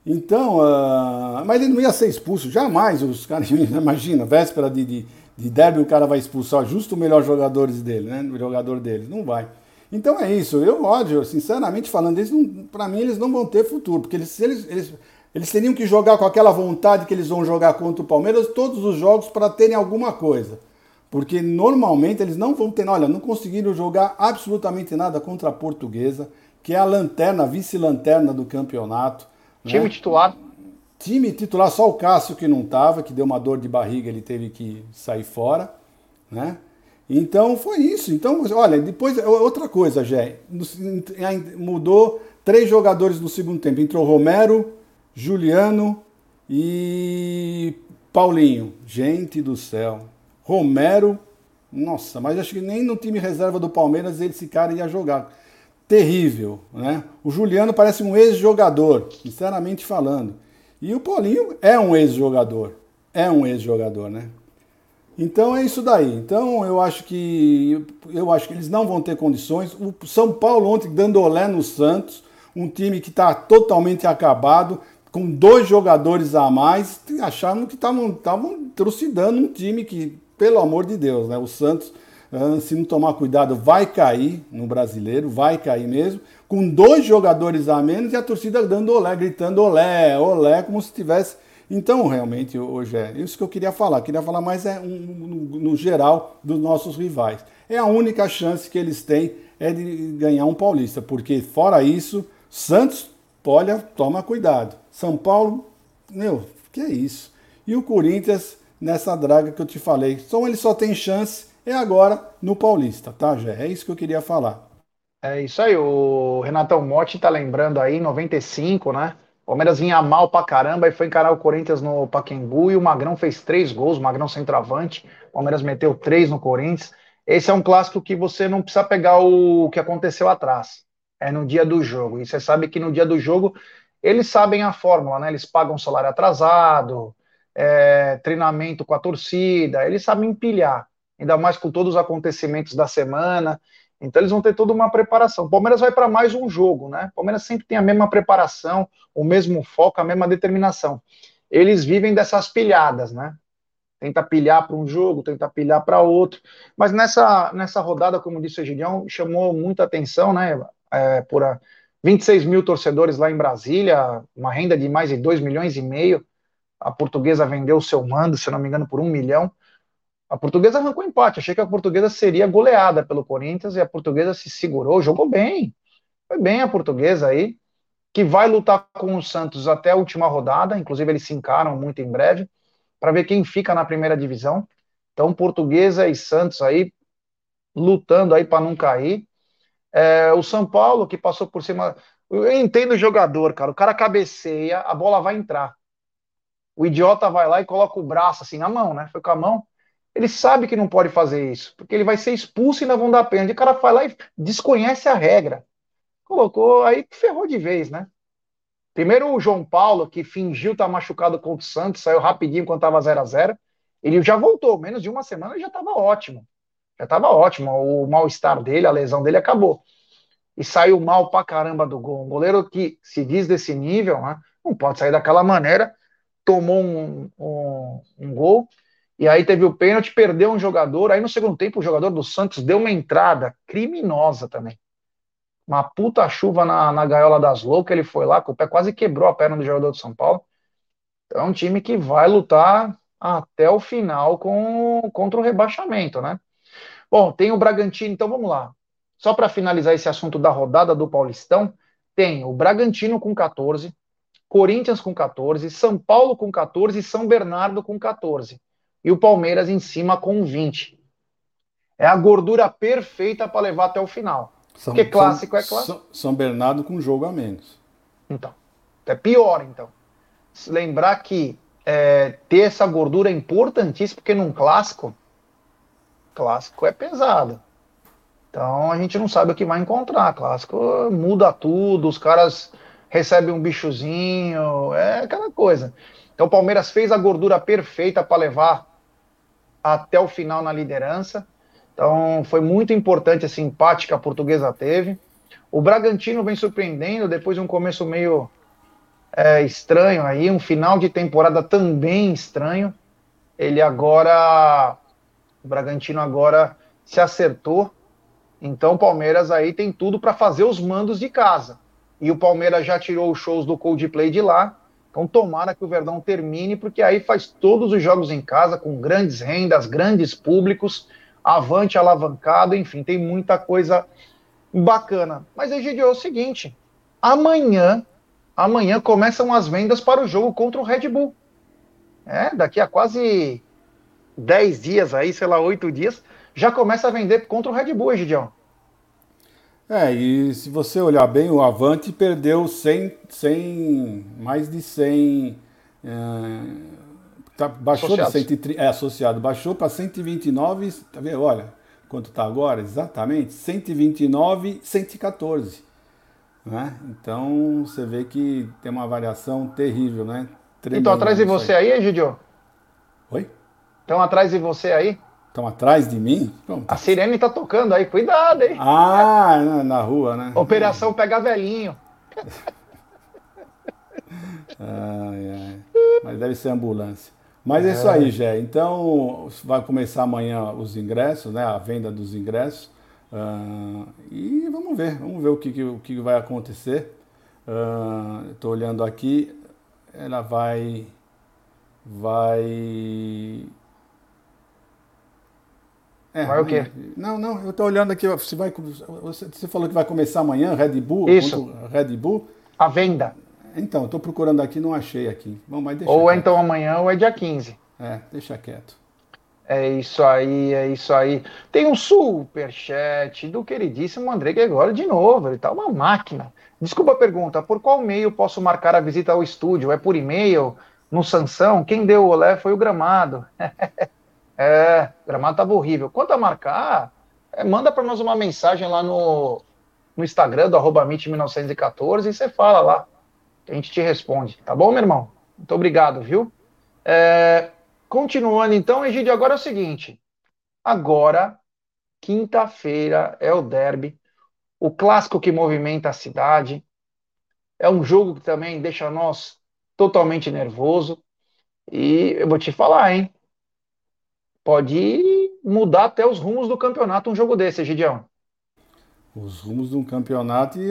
Então, uh, mas ele não ia ser expulso, jamais. Os caras, <laughs> imagina, véspera de, de, de derby, o cara vai expulsar justo o melhor jogadores dele, né? O jogador dele. Não vai. Então é isso. Eu, ódio, sinceramente falando, para mim eles não vão ter futuro, porque eles, eles, eles, eles teriam que jogar com aquela vontade que eles vão jogar contra o Palmeiras todos os jogos para terem alguma coisa. Porque normalmente eles não vão ter, olha, não conseguiram jogar absolutamente nada contra a Portuguesa, que é a lanterna, vice-lanterna do campeonato. Time né? titular. Time titular, só o Cássio que não estava, que deu uma dor de barriga, ele teve que sair fora, né? Então foi isso. Então, olha, depois outra coisa, Jé, mudou três jogadores no segundo tempo. Entrou Romero, Juliano e Paulinho. Gente do céu. Romero, nossa, mas acho que nem no time reserva do Palmeiras esse cara ia jogar terrível, né? O Juliano parece um ex-jogador, sinceramente falando. E o Paulinho é um ex-jogador, é um ex-jogador, né? Então é isso daí. Então eu acho que eu acho que eles não vão ter condições. O São Paulo ontem dando olé no Santos, um time que está totalmente acabado, com dois jogadores a mais, acharam que estavam trucidando um time que, pelo amor de Deus, né? O Santos se não tomar cuidado, vai cair no brasileiro, vai cair mesmo, com dois jogadores a menos e a torcida dando olé, gritando olé, olé, como se tivesse. Então, realmente, hoje é isso que eu queria falar. Queria falar mais é, um, no, geral dos nossos rivais. É a única chance que eles têm é de ganhar um paulista, porque fora isso, Santos, olha, toma cuidado. São Paulo, meu, que é isso? E o Corinthians nessa draga que eu te falei. Então ele só tem chance é agora no Paulista, tá, Gé? É isso que eu queria falar. É isso aí, o Renatão Motti tá lembrando aí, 95, né? O Palmeiras vinha mal pra caramba e foi encarar o Corinthians no Paquembu e o Magrão fez três gols, o Magrão centroavante, o Palmeiras meteu três no Corinthians. Esse é um clássico que você não precisa pegar o que aconteceu atrás, é no dia do jogo. E você sabe que no dia do jogo eles sabem a fórmula, né? Eles pagam salário atrasado, é, treinamento com a torcida, eles sabem empilhar ainda mais com todos os acontecimentos da semana. Então eles vão ter toda uma preparação. O Palmeiras vai para mais um jogo, né? O Palmeiras sempre tem a mesma preparação, o mesmo foco, a mesma determinação. Eles vivem dessas pilhadas, né? Tenta pilhar para um jogo, tenta pilhar para outro. Mas nessa, nessa rodada, como disse o Gideão, chamou muita atenção, né? É, por a 26 mil torcedores lá em Brasília, uma renda de mais de 2 milhões e meio. A portuguesa vendeu o seu mando, se não me engano, por um milhão. A portuguesa arrancou empate. Achei que a portuguesa seria goleada pelo Corinthians e a portuguesa se segurou, jogou bem. Foi bem a portuguesa aí, que vai lutar com o Santos até a última rodada. Inclusive, eles se encaram muito em breve para ver quem fica na primeira divisão. Então, portuguesa e Santos aí lutando aí para não cair. É, o São Paulo, que passou por cima. Eu entendo o jogador, cara. O cara cabeceia, a bola vai entrar. O idiota vai lá e coloca o braço assim na mão, né? Foi com a mão ele sabe que não pode fazer isso, porque ele vai ser expulso e ainda vão dar pênalti. O cara vai lá e desconhece a regra. colocou, aí ferrou de vez, né? Primeiro o João Paulo, que fingiu estar tá machucado contra o Santos, saiu rapidinho quando estava 0 a 0 Ele já voltou, menos de uma semana já estava ótimo. Já estava ótimo. O mal-estar dele, a lesão dele acabou. E saiu mal pra caramba do gol. Um goleiro que se diz desse nível, né, não pode sair daquela maneira. Tomou um, um, um gol, e aí teve o pênalti, perdeu um jogador. Aí no segundo tempo, o jogador do Santos deu uma entrada criminosa também uma puta chuva na, na gaiola das loucas, ele foi lá, com o pé quase quebrou a perna do jogador de São Paulo. Então é um time que vai lutar até o final com, contra o rebaixamento, né? Bom, tem o Bragantino, então vamos lá. Só para finalizar esse assunto da rodada do Paulistão, tem o Bragantino com 14, Corinthians com 14, São Paulo com 14 e São Bernardo com 14. E o Palmeiras em cima com 20. É a gordura perfeita para levar até o final. São, Porque clássico São, é clássico. São Bernardo com jogo a menos. Então, é pior, então. Lembrar que é, ter essa gordura é importantíssimo, porque num clássico, clássico é pesado. Então a gente não sabe o que vai encontrar. Clássico muda tudo, os caras recebem um bichozinho, é aquela coisa. Então o Palmeiras fez a gordura perfeita para levar até o final na liderança. Então foi muito importante esse empate que a portuguesa teve. O Bragantino vem surpreendendo depois de um começo meio é, estranho aí, um final de temporada também estranho. Ele agora, o Bragantino agora se acertou. Então o Palmeiras aí tem tudo para fazer os mandos de casa. E o Palmeiras já tirou os shows do Coldplay de lá. Então tomara que o Verdão termine, porque aí faz todos os jogos em casa com grandes rendas, grandes públicos avante alavancado, enfim, tem muita coisa bacana. Mas, Egidio, é o seguinte: amanhã, amanhã começam as vendas para o jogo contra o Red Bull. É, daqui a quase 10 dias aí, sei lá, 8 dias, já começa a vender contra o Red Bull, Egidio. É, e se você olhar bem, o Avante perdeu 100, 100 mais de 100 é, Tá, baixou de 130, é associado, baixou para 129, tá vendo? Olha, quanto está agora? Exatamente, 129, 114. Né? Então você vê que tem uma variação terrível, né? Estão atrás de você aí, Egidio? Oi? Estão atrás de você aí? Estão atrás de mim? Pronto. A sirene está tocando aí, cuidado, hein? Ah, na, rua, né? Operação Pega Velhinho. <laughs> ai, ai. Mas deve ser ambulância. Mas é, é isso aí, Jé. Então, vai começar amanhã os ingressos, né? A venda dos ingressos. Uh, e vamos ver, vamos ver o que, o que vai acontecer. Estou uh, olhando aqui, ela vai. Vai. É, vai o quê? Não, não, eu estou olhando aqui. Você, vai, você, falou que vai começar amanhã, Red Bull? Isso. Red Bull? A venda. Então, estou procurando aqui, não achei aqui. Bom, mas deixa ou é então amanhã ou é dia 15. É, deixa quieto. É isso aí, é isso aí. Tem um superchat do queridíssimo André Gregório de novo. Ele tá uma máquina. Desculpa a pergunta, por qual meio posso marcar a visita ao estúdio? É por e-mail? No Sansão? Quem deu o olé foi o gramado. <laughs> é, o gramado tava horrível. Quanto a marcar, é, manda para nós uma mensagem lá no, no Instagram do arroba 1914 e você fala lá a gente te responde, tá bom, meu irmão? Muito obrigado, viu? É, continuando então, Egídio, agora é o seguinte. Agora, quinta-feira é o derby, o clássico que movimenta a cidade. É um jogo que também deixa nós totalmente nervoso. E eu vou te falar, hein? Pode mudar até os rumos do campeonato um jogo desse, Egidião os rumos de um campeonato e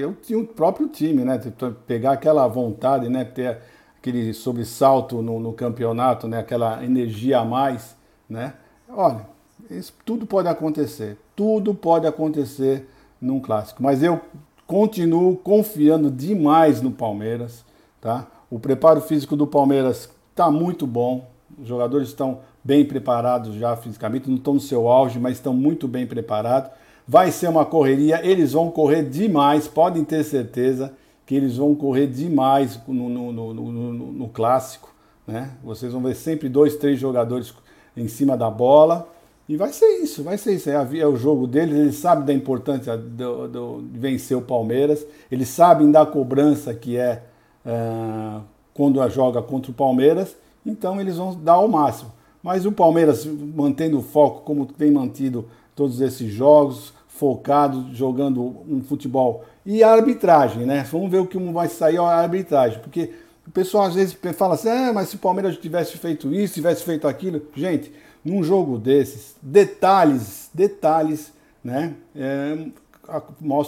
eu tinha o próprio time, né? Pegar aquela vontade, né? Ter aquele sobressalto no, no campeonato, né? Aquela energia a mais, né? Olha, isso, tudo pode acontecer, tudo pode acontecer num clássico, mas eu continuo confiando demais no Palmeiras, tá? O preparo físico do Palmeiras está muito bom, os jogadores estão bem preparados já fisicamente, não estão no seu auge, mas estão muito bem preparados. Vai ser uma correria, eles vão correr demais, podem ter certeza que eles vão correr demais no, no, no, no, no clássico. Né? Vocês vão ver sempre dois, três jogadores em cima da bola E vai ser isso, vai ser isso. É, é o jogo deles, eles sabem da importância do, do, de vencer o Palmeiras, eles sabem da cobrança que é uh, quando joga contra o Palmeiras, então eles vão dar o máximo. Mas o Palmeiras mantendo o foco, como tem mantido todos esses jogos, focado, jogando um futebol. E a arbitragem, né? Vamos ver o que vai sair a arbitragem, porque o pessoal às vezes fala assim: ah, mas se o Palmeiras tivesse feito isso, tivesse feito aquilo. Gente, num jogo desses, detalhes, detalhes, né? É,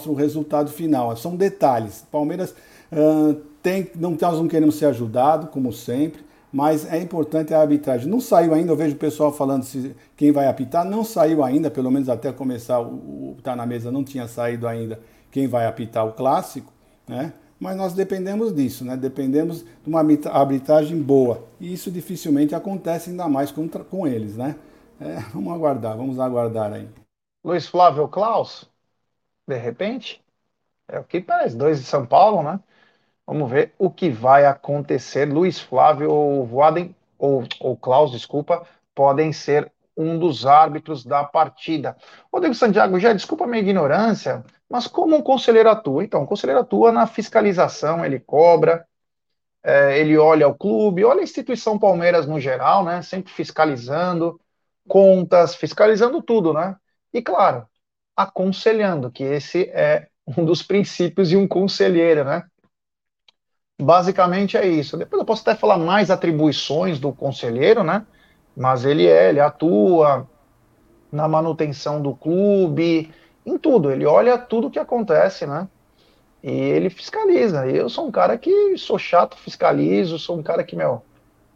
o resultado final. São detalhes. Palmeiras uh, tem, não, nós não queremos ser ajudados, como sempre, mas é importante a arbitragem. Não saiu ainda, eu vejo o pessoal falando se quem vai apitar, não saiu ainda, pelo menos até começar o, tá na mesa não tinha saído ainda quem vai apitar o clássico, né? Mas nós dependemos disso, né? Dependemos de uma arbitragem boa. E isso dificilmente acontece ainda mais com, com eles, né? É, <laughs> vamos aguardar, vamos aguardar aí. Luiz Flávio Klaus, de repente, é o que parece, dois de São Paulo, né? Vamos ver o que vai acontecer. Luiz Flávio ou Voaden, ou, ou Klaus, desculpa, podem ser um dos árbitros da partida. Rodrigo Santiago, já desculpa a minha ignorância, mas como um conselheiro atua? Então, o conselheiro atua na fiscalização, ele cobra, é, ele olha o clube, olha a instituição Palmeiras no geral, né? Sempre fiscalizando contas, fiscalizando tudo, né? E claro, aconselhando, que esse é um dos <laughs> princípios de um conselheiro, né? Basicamente é isso. Depois eu posso até falar mais atribuições do conselheiro, né? Mas ele é, ele atua na manutenção do clube, em tudo. Ele olha tudo que acontece, né? E ele fiscaliza. Eu sou um cara que sou chato, fiscalizo, sou um cara que, meu,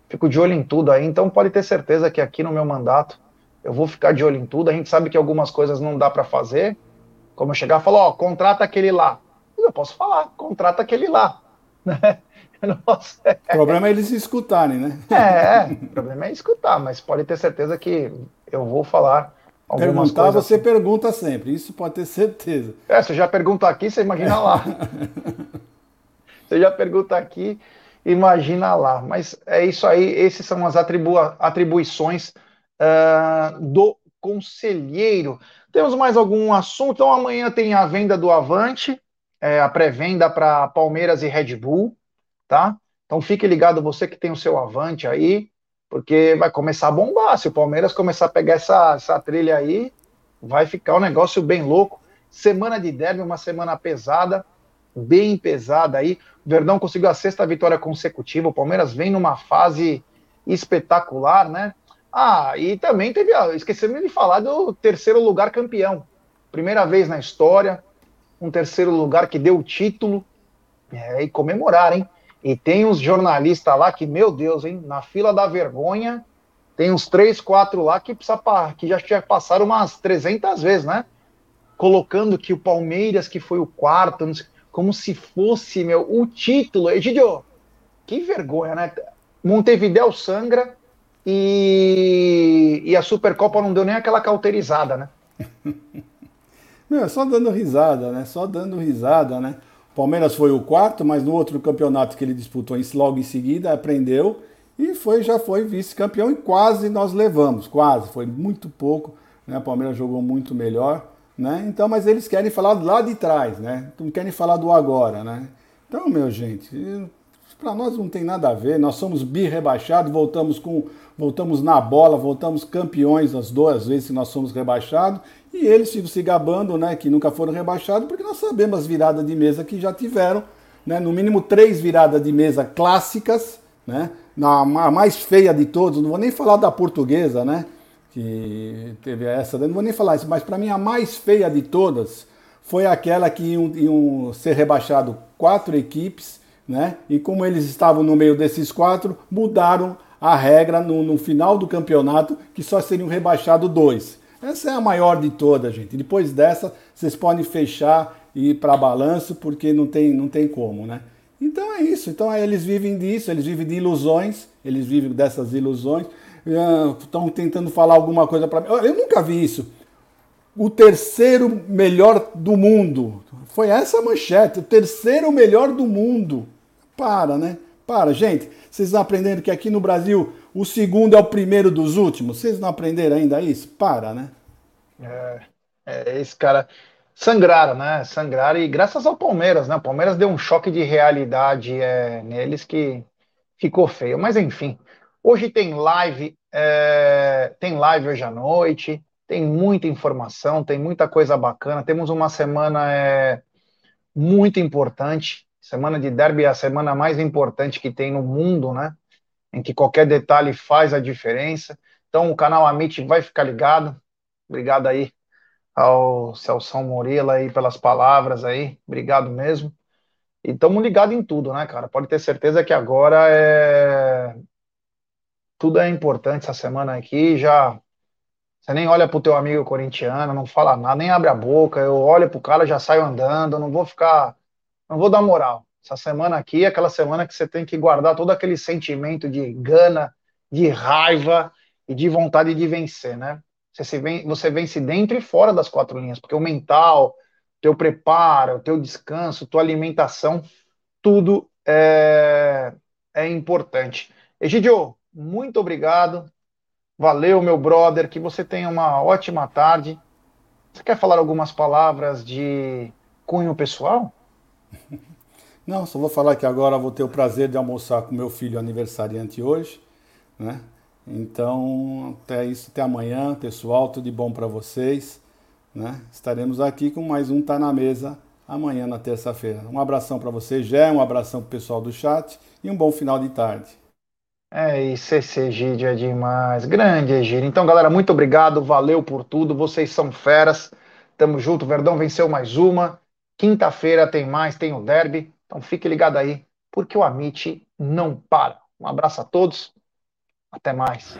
fico de olho em tudo aí. Então pode ter certeza que aqui no meu mandato eu vou ficar de olho em tudo. A gente sabe que algumas coisas não dá para fazer. Como eu chegar e falar, ó, contrata aquele lá. Eu posso falar, contrata aquele lá. <laughs> Né? Nossa. O problema é eles escutarem, né? É, o problema é escutar, mas pode ter certeza que eu vou falar algumas Perguntar, coisas. você assim. pergunta sempre, isso pode ter certeza. É, você já pergunta aqui, você imagina lá. <laughs> você já pergunta aqui, imagina lá. Mas é isso aí, essas são as atribu atribuições uh, do conselheiro. Temos mais algum assunto? Então amanhã tem a venda do Avante, é, a pré-venda para Palmeiras e Red Bull, tá? Então fique ligado você que tem o seu Avante aí, porque vai começar a bombar. Se o Palmeiras começar a pegar essa, essa trilha aí, vai ficar um negócio bem louco. Semana de derby, uma semana pesada, bem pesada aí. O Verdão conseguiu a sexta vitória consecutiva. O Palmeiras vem numa fase espetacular, né? Ah, e também teve, esquecemos de falar do terceiro lugar campeão. Primeira vez na história, um terceiro lugar que deu o título, é, e comemorar, hein? E tem uns jornalistas lá que, meu Deus, hein? Na fila da vergonha, tem uns três, quatro lá que, precisa, que já, já passaram umas 300 vezes, né? Colocando que o Palmeiras, que foi o quarto, como se fosse, meu, o título. Egidio, que vergonha, né? Montevideo sangra e, e a Supercopa não deu nem aquela cauterizada, né? <laughs> Meu, só dando risada, né? Só dando risada, né? O Palmeiras foi o quarto, mas no outro campeonato que ele disputou logo em seguida, aprendeu e foi, já foi vice-campeão e quase nós levamos, quase, foi muito pouco, né? O Palmeiras jogou muito melhor, né? Então, mas eles querem falar lá de trás, né? Não querem falar do agora, né? Então, meu gente, para nós não tem nada a ver, nós somos bi-rebaixados, voltamos com voltamos na bola, voltamos campeões as duas vezes que nós somos rebaixados, e eles ficam se gabando, né, que nunca foram rebaixados, porque nós sabemos as viradas de mesa que já tiveram, né, no mínimo três viradas de mesa clássicas, né, na, mais feia de todos, não vou nem falar da portuguesa, né, que teve essa, não vou nem falar isso, mas para mim a mais feia de todas foi aquela que iam, iam ser rebaixado quatro equipes, né, e como eles estavam no meio desses quatro, mudaram a regra no, no final do campeonato que só seriam rebaixados dois. Essa é a maior de todas, gente. Depois dessa, vocês podem fechar e ir para balanço, porque não tem, não tem como, né? Então é isso. Então eles vivem disso, eles vivem de ilusões, eles vivem dessas ilusões. Estão tentando falar alguma coisa para mim. Eu nunca vi isso. O terceiro melhor do mundo. Foi essa a manchete. O terceiro melhor do mundo. Para, né? Para, gente, vocês aprenderam que aqui no Brasil o segundo é o primeiro dos últimos? Vocês não aprenderam ainda isso? Para, né? É, é esse cara sangraram, né? Sangraram e graças ao Palmeiras, né? O Palmeiras deu um choque de realidade é, neles que ficou feio. Mas enfim, hoje tem live, é, tem live hoje à noite, tem muita informação, tem muita coisa bacana. Temos uma semana é, muito importante. Semana de derby é a semana mais importante que tem no mundo, né? Em que qualquer detalhe faz a diferença. Então o canal Amit vai ficar ligado. Obrigado aí ao Celso Morela aí pelas palavras aí, obrigado mesmo. E estamos ligados em tudo, né, cara? Pode ter certeza que agora é tudo é importante essa semana aqui, já você nem olha pro teu amigo corintiano, não fala nada, nem abre a boca, eu olho pro cara, já saio andando, não vou ficar, não vou dar moral. Essa semana aqui é aquela semana que você tem que guardar todo aquele sentimento de gana, de raiva e de vontade de vencer, né? Você, se vem, você vence dentro e fora das quatro linhas, porque o mental, teu preparo, teu descanso, tua alimentação, tudo é, é importante. Egidio, muito obrigado. Valeu, meu brother. Que você tenha uma ótima tarde. Você quer falar algumas palavras de cunho pessoal? Não, só vou falar que agora vou ter o prazer de almoçar com meu filho aniversariante hoje, né? Então, até isso, até amanhã, pessoal, tudo de bom para vocês. Né? Estaremos aqui com mais um Tá na Mesa amanhã, na terça-feira. Um abração para vocês, Jé, um abração para o pessoal do chat e um bom final de tarde. É isso, esse Egídio é demais. Grande Egídio. Então, galera, muito obrigado, valeu por tudo. Vocês são feras. Tamo junto. Verdão venceu mais uma. Quinta-feira tem mais, tem o derby. Então fique ligado aí, porque o Amit não para. Um abraço a todos. Até mais.